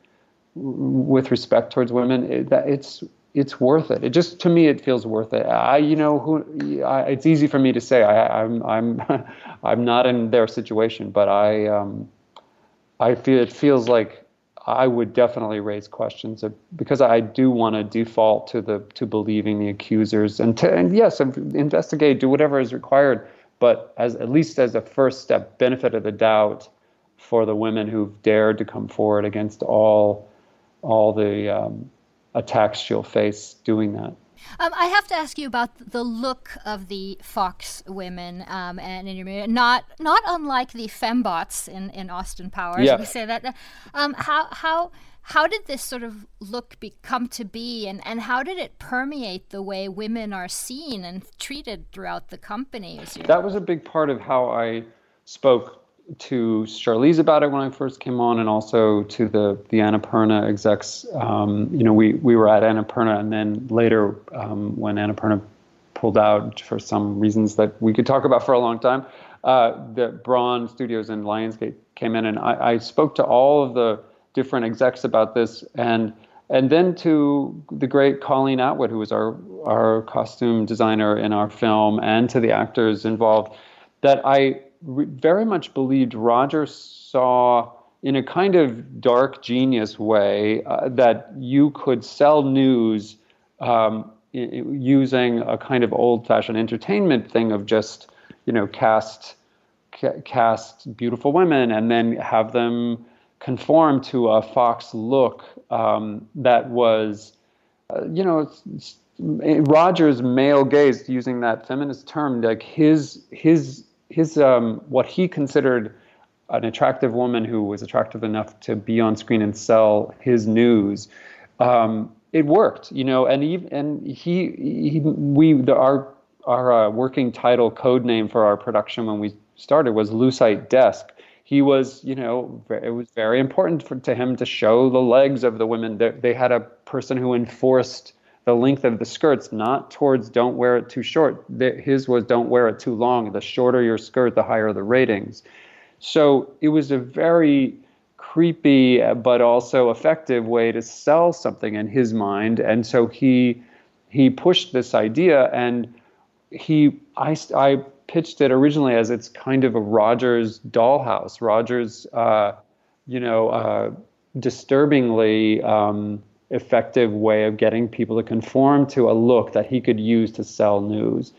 with respect towards women. It, that it's it's worth it. It just to me it feels worth it. I you know who I, it's easy for me to say I, I'm I'm I'm not in their situation, but I um, I feel it feels like I would definitely raise questions of, because I do want to default to the to believing the accusers and to and yes investigate do whatever is required, but as at least as a first step, benefit of the doubt for the women who've dared to come forward against all all the um, attacks she'll face doing that. Um, I have to ask you about the look of the Fox women, um, and in your not not unlike the fembots in, in Austin Powers. Yeah. We say that. Um, how how how did this sort of look be, come to be, and, and how did it permeate the way women are seen and treated throughout the company? That was a big part of how I spoke to Charlize about it when I first came on, and also to the the Annapurna execs. Um, you know, we we were at Annapurna, and then later um, when Annapurna pulled out for some reasons that we could talk about for a long time, uh, the Bron Studios and Lionsgate came in, and I, I spoke to all of the different execs about this, and and then to the great Colleen Atwood, who was our our costume designer in our film, and to the actors involved, that I very much believed Roger saw in a kind of dark genius way uh, that you could sell news um, using a kind of old-fashioned entertainment thing of just you know cast ca- cast beautiful women and then have them conform to a Fox look um, that was uh, you know it's, it's, Roger's male gaze, using that feminist term, like his his his um, what he considered an attractive woman who was attractive enough to be on screen and sell his news. Um, it worked, you know, and he and he, he we the, our our uh, working title code name for our production when we started was Lucite Desk. He was, you know, it was very important for, to him to show the legs of the women. They, they had a person who enforced the length of the skirts, not towards don't wear it too short. His was don't wear it too long. The shorter your skirt, the higher the ratings. So it was a very creepy but also effective way to sell something in his mind. And so he he pushed this idea, and he I I pitched it originally as it's kind of a Rogers dollhouse. Rogers, uh, you know, uh, disturbingly. Um, effective way of getting people to conform to a look that he could use to sell news.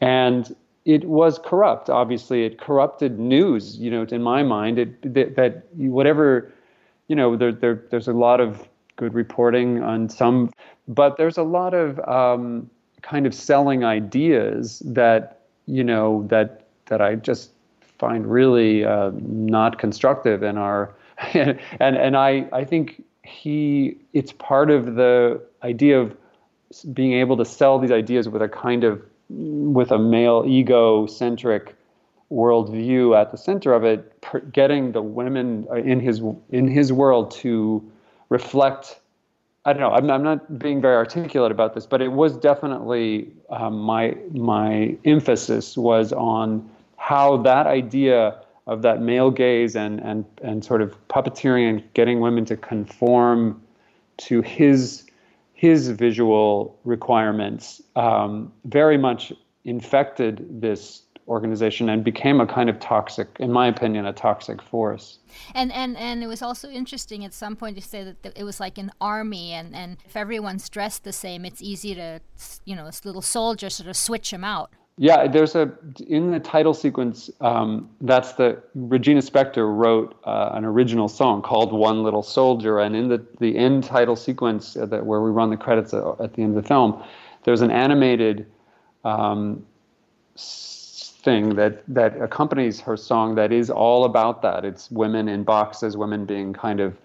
And it was corrupt. Obviously, it corrupted news. You know, in my mind, it that, that whatever, you know, there, there there's a lot of good reporting on some, but there's a lot of um, kind of selling ideas that you know that that I just find really uh, not constructive in our and and I I think he it's part of the idea of being able to sell these ideas with a kind of with a male ego centric worldview at the center of it, getting the women in his in his world to reflect. I don't know. I'm, I'm not being very articulate about this, but it was definitely um, my my emphasis was on how that idea of that male gaze and and and sort of puppeteering and getting women to conform to his his visual requirements um, very much infected this organization and became a kind of toxic, in my opinion, a toxic force. And and and it was also interesting at some point to say that it was like an army, and and if everyone's dressed the same, it's easy to you know, this little soldier sort of switch them out. Yeah, there's a in the title sequence. Um, that's the Regina Spektor wrote uh, an original song called "One Little Soldier," and in the the end title sequence uh, that where we run the credits at, at, the end of the film, there's an animated um, thing that that accompanies her song that is all about that. It's women in boxes, women being kind of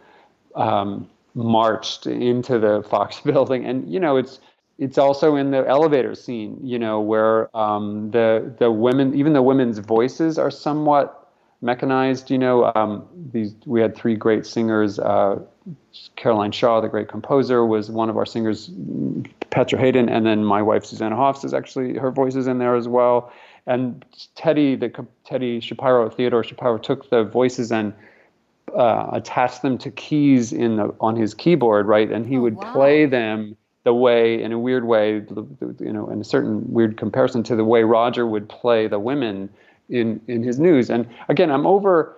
um, marched into the Fox building, and you know it's it's also in the elevator scene, you know, where um, the the women, even the women's voices are somewhat mechanized. You know, um, these we had three great singers. Uh, Caroline Shaw, the great composer, was one of our singers. Petra Haden, and then my wife Susanna Hoffs is actually her voice is in there as well. And Teddy, the Teddy Shapiro, Theodore Shapiro, took the voices and uh, attached them to keys in the on his keyboard, right? And he oh, would wow. play them the way, in a weird way, you know, in a certain weird comparison to the way Roger would play the women in in his news. And again, I'm over.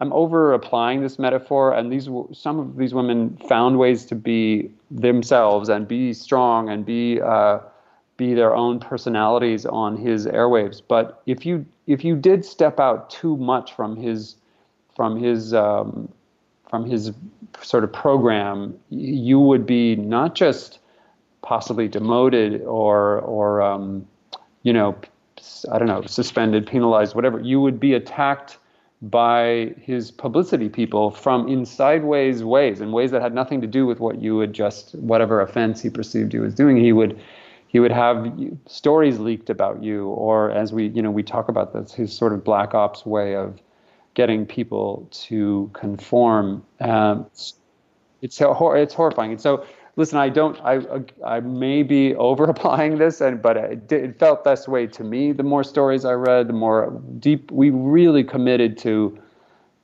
I'm over applying this metaphor, and these some of these women found ways to be themselves and be strong and be uh, be their own personalities on his airwaves. But if you if you did step out too much from his from his um, from his sort of program, you would be not just possibly demoted or or um, you know I don't know suspended, penalized, whatever. You would be attacked by his publicity people from in sideways ways, in ways that had nothing to do with what you would just whatever offense he perceived you as doing. He would he would have stories leaked about you, or as we you know we talk about this, his sort of black ops way of getting people to conform. Um, it's, it's horrifying. And so listen, I don't, I, I may be over applying this, and but it, it felt this way to me. The more stories I read, the more deep we really committed to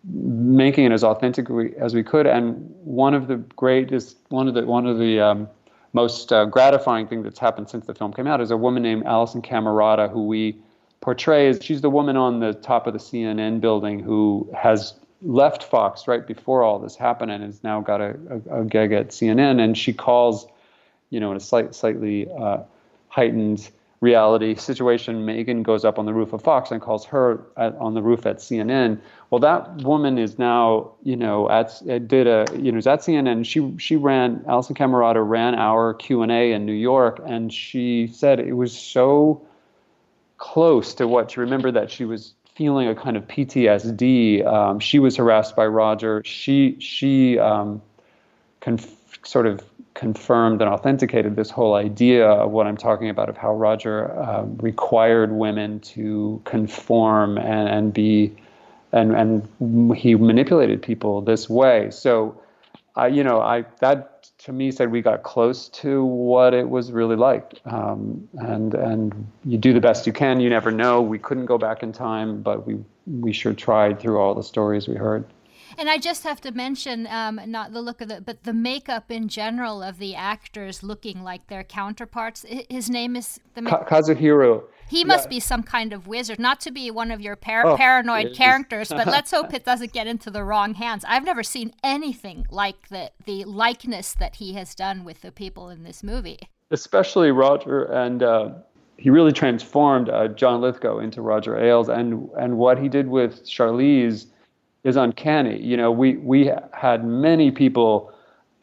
making it as authentic as we could. And one of the greatest, one of the one of the um, most uh, gratifying thing that's happened since the film came out is a woman named Alisyn Camerota, who we portray as she's the woman on the top of the CNN building who has left Fox right before all this happened and has now got a, a, a gig at CNN. And she calls, you know, in a slight, slightly uh, heightened reality situation, Megyn goes up on the roof of Fox and calls her at, on the roof at CNN. Well, that woman is now, you know, at did a, you know, is at CNN. She she ran Alisyn Camerota ran our Q and A in New York, and she said it was so close to what she remembered that she was feeling a kind of PTSD. Um, she was harassed by Roger. She she um, conf- sort of confirmed and authenticated this whole idea of what I'm talking about of how Roger uh, required women to conform and, and be and and he manipulated people this way. So, I you know I that to me said we got close to what it was really like. Um, and and you do the best you can. You never know. We couldn't go back in time, but we we sure tried through all the stories we heard. And I just have to mention, um, not the look of the, but the makeup in general of the actors looking like their counterparts. His name is the Ka- Kazuhiro. He must yeah. be some kind of wizard, not to be one of your par- oh, paranoid characters, but let's hope it doesn't get into the wrong hands. I've never seen anything like the the likeness that he has done with the people in this movie. Especially Roger, and uh, he really transformed uh, John Lithgow into Roger Ailes, and and what he did with Charlize is uncanny. You know, we we had many people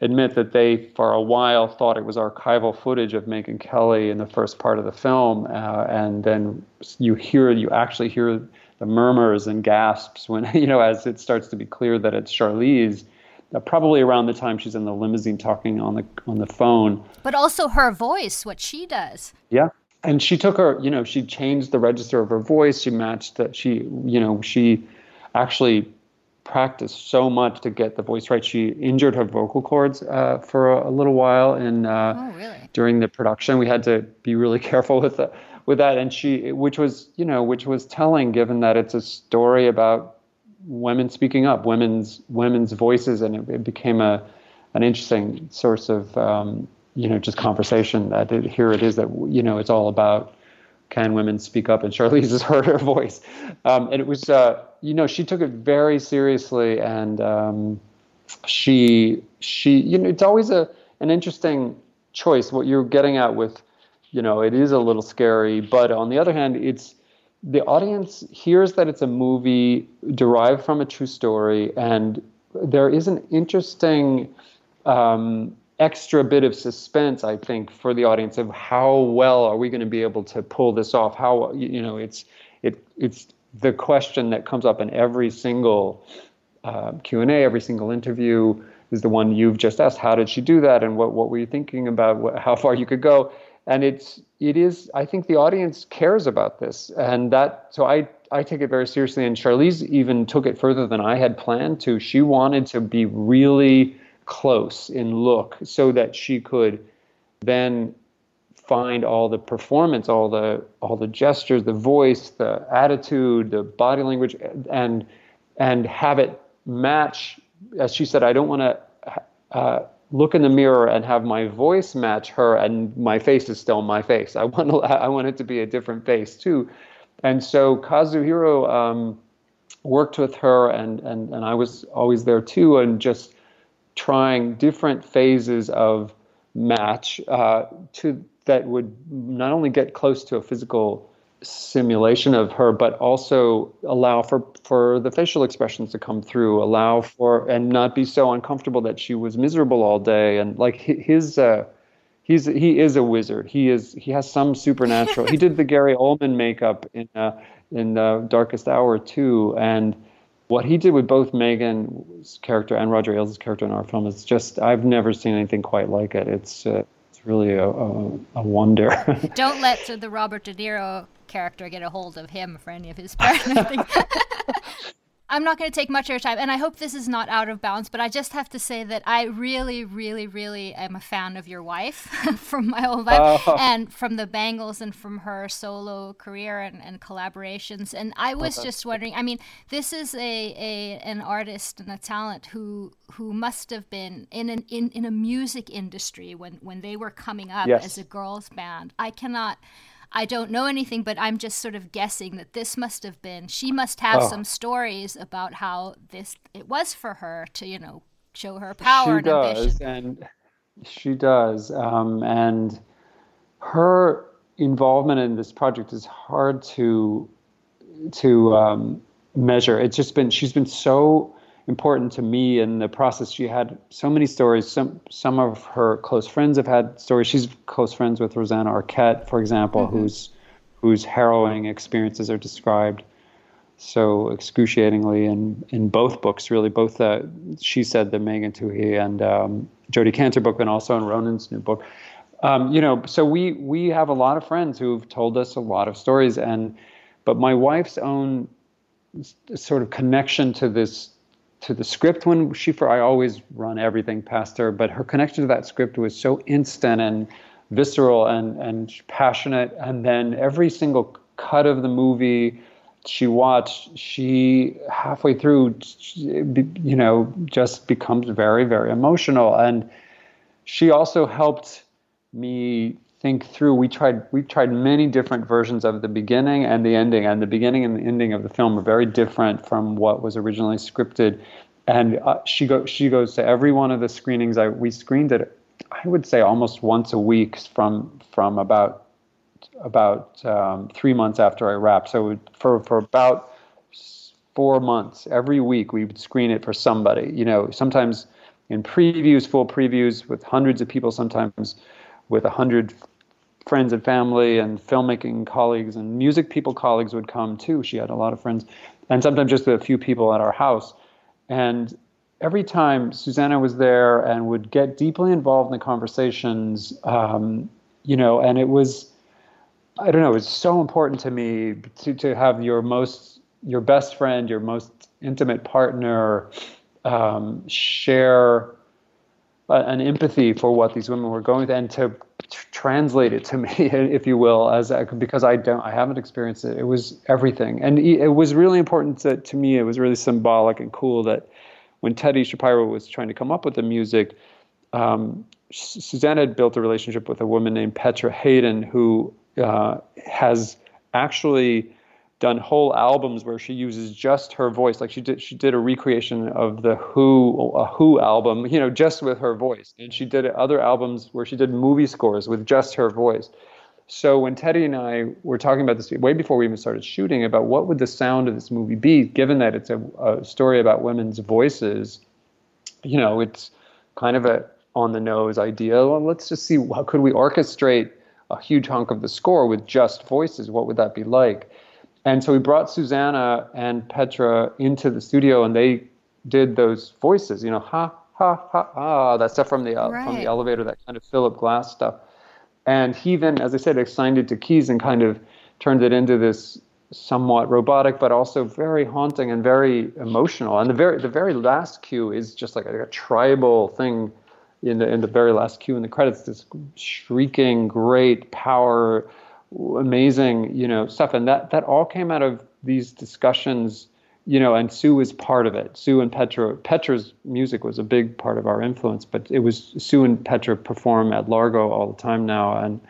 admit that they, for a while, thought it was archival footage of Megyn Kelly in the first part of the film, uh, and then you hear, you actually hear the murmurs and gasps when you know as it starts to be clear that it's Charlize. Uh, probably around the time she's in the limousine talking on the on the phone. But also her voice, what she does. Yeah, and she took her, you know, she changed the register of her voice. She matched that. She, you know, she actually practiced so much to get the voice right. She injured her vocal cords uh, for a, a, little while, and uh, oh, really? during the production, we had to be really careful with the, with that. And she, which was you know, which was telling, given that it's a story about women speaking up, women's women's voices, and it, it became a an interesting source of um, you know just conversation. That it, here it is that you know it's all about can women speak up? And Charlize has heard her voice. Um, and it was, uh, you know, she took it very seriously, and um, she, she, you know, it's always a an interesting choice. What you're getting at with you know, it is a little scary. But on the other hand, it's the audience hears that it's a movie derived from a true story, and there is an interesting um, extra bit of suspense, I think, for the audience of how well are we going to be able to pull this off? How you know, it's it it's the question that comes up in every single uh, Q and A, every single interview is the one you've just asked. How did she do that, and what what were you thinking about? What, how far you could go? And it's it is. I think the audience cares about this, and that so I I take it very seriously. And Charlize even took it further than I had planned to. She wanted to be really close in look so that she could then find all the performance, all the all the gestures, the voice, the attitude, the body language, and and have it match. As she said, I don't want to uh, look in the mirror and have my voice match her, and my face is still my face. I want to, I want it to be a different face too. And so Kazuhiro um, worked with her, and and and I was always there too, and just trying different phases of match uh, to that would not only get close to a physical simulation of her, but also allow for for the facial expressions to come through, allow for and not be so uncomfortable that she was miserable all day. And like his, uh, he's he is a wizard. He is he has some supernatural. he did the Gary Oldman makeup in uh, in uh, Darkest Hour too, and what he did with both Megyn's character and Roger Ailes' character in our film is just I've never seen anything quite like it. It's uh, really a, a, a wonder. Don't let the Robert De Niro character get a hold of him for any of his parts. I'm not going to take much of your time, and I hope this is not out of bounds, but I just have to say that I really, really, really am a fan of your wife from my whole life oh. and from the Bangles and from her solo career and, and collaborations. And I oh, was okay. just wondering, I mean, this is a, a an artist and a talent who who must have been in an in, in a music industry when, when they were coming up yes. as a girls band. I cannot I don't know anything, but I'm just sort of guessing that this must have been. She must have oh. some stories about how this it was for her to, you know, show her power she and does, ambition. and she does, um, and her involvement in this project is hard to to um, measure. It's just been she's been so important to me in the process. She had so many stories. Some some of her close friends have had stories. She's close friends with Rosanna Arquette, for example, mm-hmm. whose whose harrowing experiences are described so excruciatingly in in both books. Really, both uh, she said the Megan Twohey and um, Jodi Kantor book, and also in Ronan's new book. Um, you know, so we we have a lot of friends who've told us a lot of stories, and but my wife's own sort of connection to this to the script when she for I always run everything past her, but her connection to that script was so instant and visceral and and passionate. And then every single cut of the movie she watched, she halfway through, you know, just becomes very very emotional. And she also helped me think through. We tried we tried many different versions of the beginning and the ending, and the beginning and the ending of the film are very different from what was originally scripted. And uh, she go she goes to every one of the screenings. I we screened it. I would say almost once a week from from about about um, three months after I wrapped. So for for about four months, every week we would screen it for somebody. You know, sometimes in previews, full previews with hundreds of people, sometimes with a hundred friends and family and filmmaking colleagues and music people colleagues would come too. She had a lot of friends, and sometimes just a few people at our house. And every time Susanna was there and would get deeply involved in the conversations, um, you know, and it was, I don't know, it was so important to me to, to have your most, your best friend, your most intimate partner um, share an empathy for what these women were going through and to translate it to me, if you will, as because I don't, I haven't experienced it. It was everything, and it was really important to, to me. It was really symbolic and cool that when Teddy Shapiro was trying to come up with the music, um, Susanna had built a relationship with a woman named Petra Haden, who uh, has actually done whole albums where she uses just her voice. Like she did, she did a recreation of the Who, a Who album, you know, just with her voice. And she did other albums where she did movie scores with just her voice. So when Teddy and I were talking about this way before we even started shooting about what would the sound of this movie be, given that it's a, a story about women's voices, you know, it's kind of a on the nose idea. Well, let's just see how could we orchestrate a huge hunk of the score with just voices. What would that be like? And so we brought Susanna and Petra into the studio, and they did those voices. You know, ha ha ha ah, that stuff from the uh, right. from the elevator, that kind of Philip Glass stuff. And he then, as I said, assigned it to keys and kind of turned it into this somewhat robotic, but also very haunting and very emotional. And the very the very last cue is just like a, a tribal thing in the in the very last cue in the credits, this shrieking, great power, amazing, you know, stuff, and that that all came out of these discussions, you know, and Sue was part of it. Sue and Petra, Petra's music was a big part of our influence, but it was Sue and Petra perform at Largo all the time now, and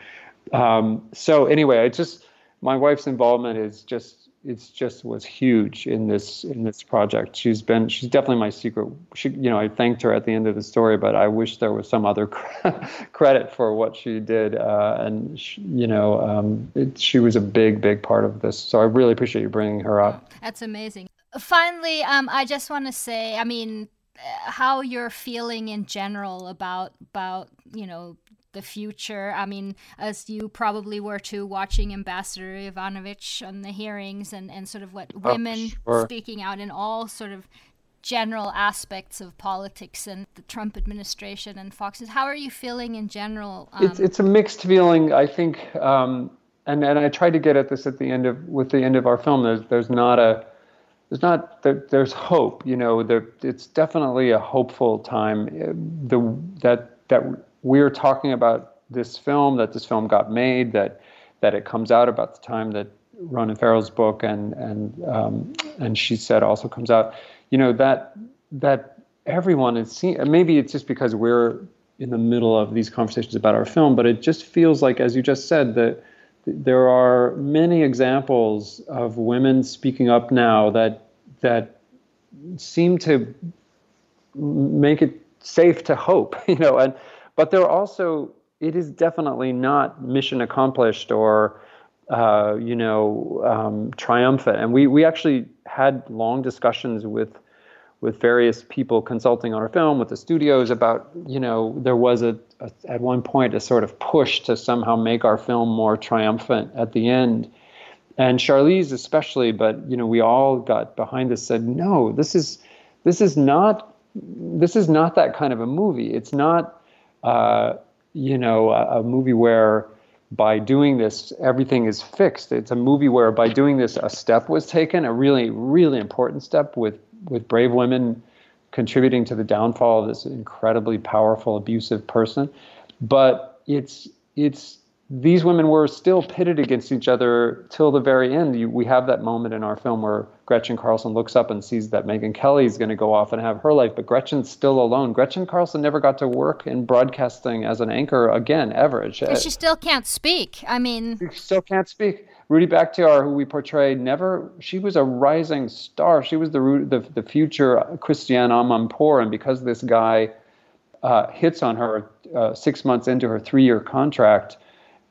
um, so anyway, I just my wife's involvement is just it's just was huge in this in this project. She's been she's definitely my secret. She you know I thanked her at the end of the story, but I wish there was some other credit for what she did. Uh, and she, you know um, it, she was a big big part of this. So I really appreciate you bringing her up. That's amazing. Finally, um, I just want to say, I mean, how you're feeling in general about about you know the future. I mean, as you probably were too, watching Ambassador Yovanovitch on the hearings and, and sort of what oh, women sure. speaking out in all sort of general aspects of politics and the Trump administration and Foxes. How are you feeling in general? Um, it's it's a mixed feeling. I think, um, and and I tried to get at this at the end of with the end of our film. There's there's not a there's not there, there's hope. You know, there, it's definitely a hopeful time. The that that we're talking about this film, that this film got made, that that it comes out about the time that Ronan Farrow's book and and um, and she said also comes out. You know that that everyone is seeing. Maybe it's just because we're in the middle of these conversations about our film, but it just feels like, as you just said, that there are many examples of women speaking up now that that seem to make it safe to hope. You know, and but there also it is definitely not mission accomplished or uh, you know um, triumphant. And we we actually had long discussions with with various people consulting on our film with the studios about you know there was a, a at one point a sort of push to somehow make our film more triumphant at the end and Charlize especially, but you know, we all got behind this. Said, no, this is this is not this is not that kind of a movie. It's not uh, you know, a, a, movie where by doing this, everything is fixed. It's a movie where by doing this, a step was taken, a really, really important step with, with brave women contributing to the downfall of this incredibly powerful, abusive person. But it's, it's these women were still pitted against each other till the very end. You, we have that moment in our film where Gretchen Carlson looks up and sees that Megyn Kelly is going to go off and have her life, but Gretchen's still alone. Gretchen Carlson never got to work in broadcasting as an anchor again, ever. She, she still can't speak. I mean, she still can't speak. Rudi Bakhtiar, who we portrayed, never. She was a rising star. She was the the, the future Christiane Amanpour, and because this guy uh, hits on her uh, six months into her three-year contract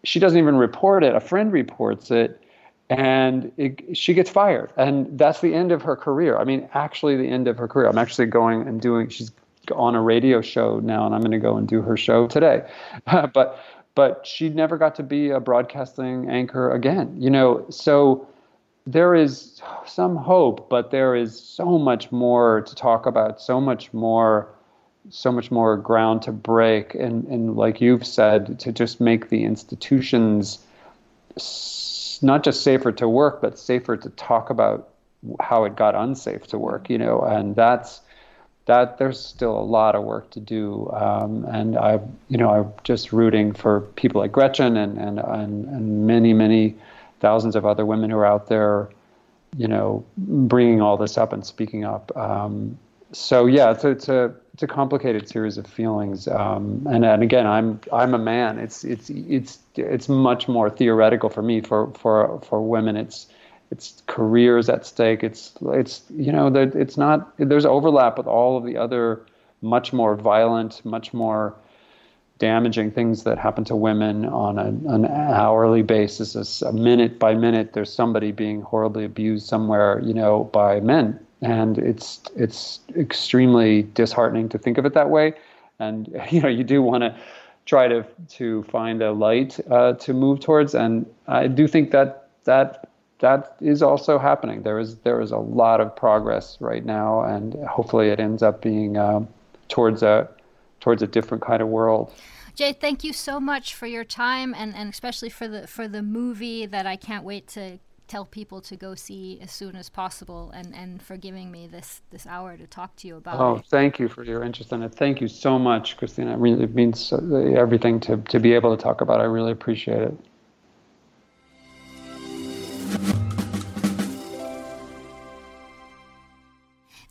she doesn't even report it. A friend reports it, and it, she gets fired. And that's the end of her career. I mean, actually, the end of her career. I'm actually going and doing. She's on a radio show now, and I'm going to go and do her show today. but but she never got to be a broadcasting anchor again. You know, so there is some hope, but there is so much more to talk about. So much more so much more ground to break and, and like you've said to just make the institutions not just safer to work but safer to talk about how it got unsafe to work you know and that's that there's still a lot of work to do. Um, and I you know I'm just rooting for people like Gretchen and, and and and many many thousands of other women who are out there you know bringing all this up and speaking up. Um, so yeah it's, it's a it's a complicated series of feelings. Um, and and again, I'm I'm a man. It's it's it's it's much more theoretical for me. For for for women, it's it's careers at stake. It's it's you know that it's not. There's overlap with all of the other much more violent, much more damaging things that happen to women on a, an hourly basis. A minute by minute, there's somebody being horribly abused somewhere, you know, by men, and it's it's extremely disheartening to think of it that way. And you know, you do want to try to to find a light uh, to move towards, and I do think that that that is also happening. There is there is a lot of progress right now, and hopefully it ends up being uh, towards a towards a different kind of world. Jay, thank you so much for your time and, and especially for the for the movie that I can't wait to tell people to go see as soon as possible and, and for giving me this this hour to talk to you about oh, it. thank you for your interest in it. Thank you so much, Christina. It really means everything to, to be able to talk about. I really appreciate it.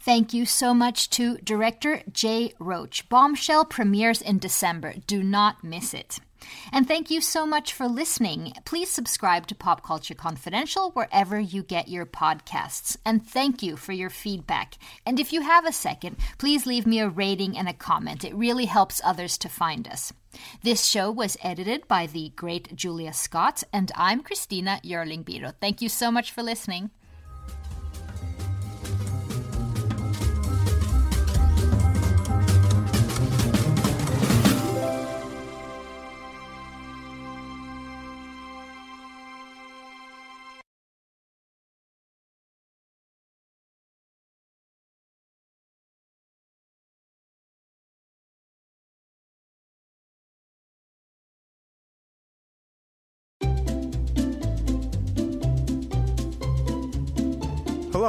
Thank you so much to director Jay Roach. Bombshell premieres in December. Do not miss it. And thank you so much for listening. Please subscribe to Pop Culture Confidential wherever you get your podcasts. And thank you for your feedback. And if you have a second, please leave me a rating and a comment. It really helps others to find us. This show was edited by the great Julia Scott, and I'm Christina Yerling Biro. Thank you so much for listening.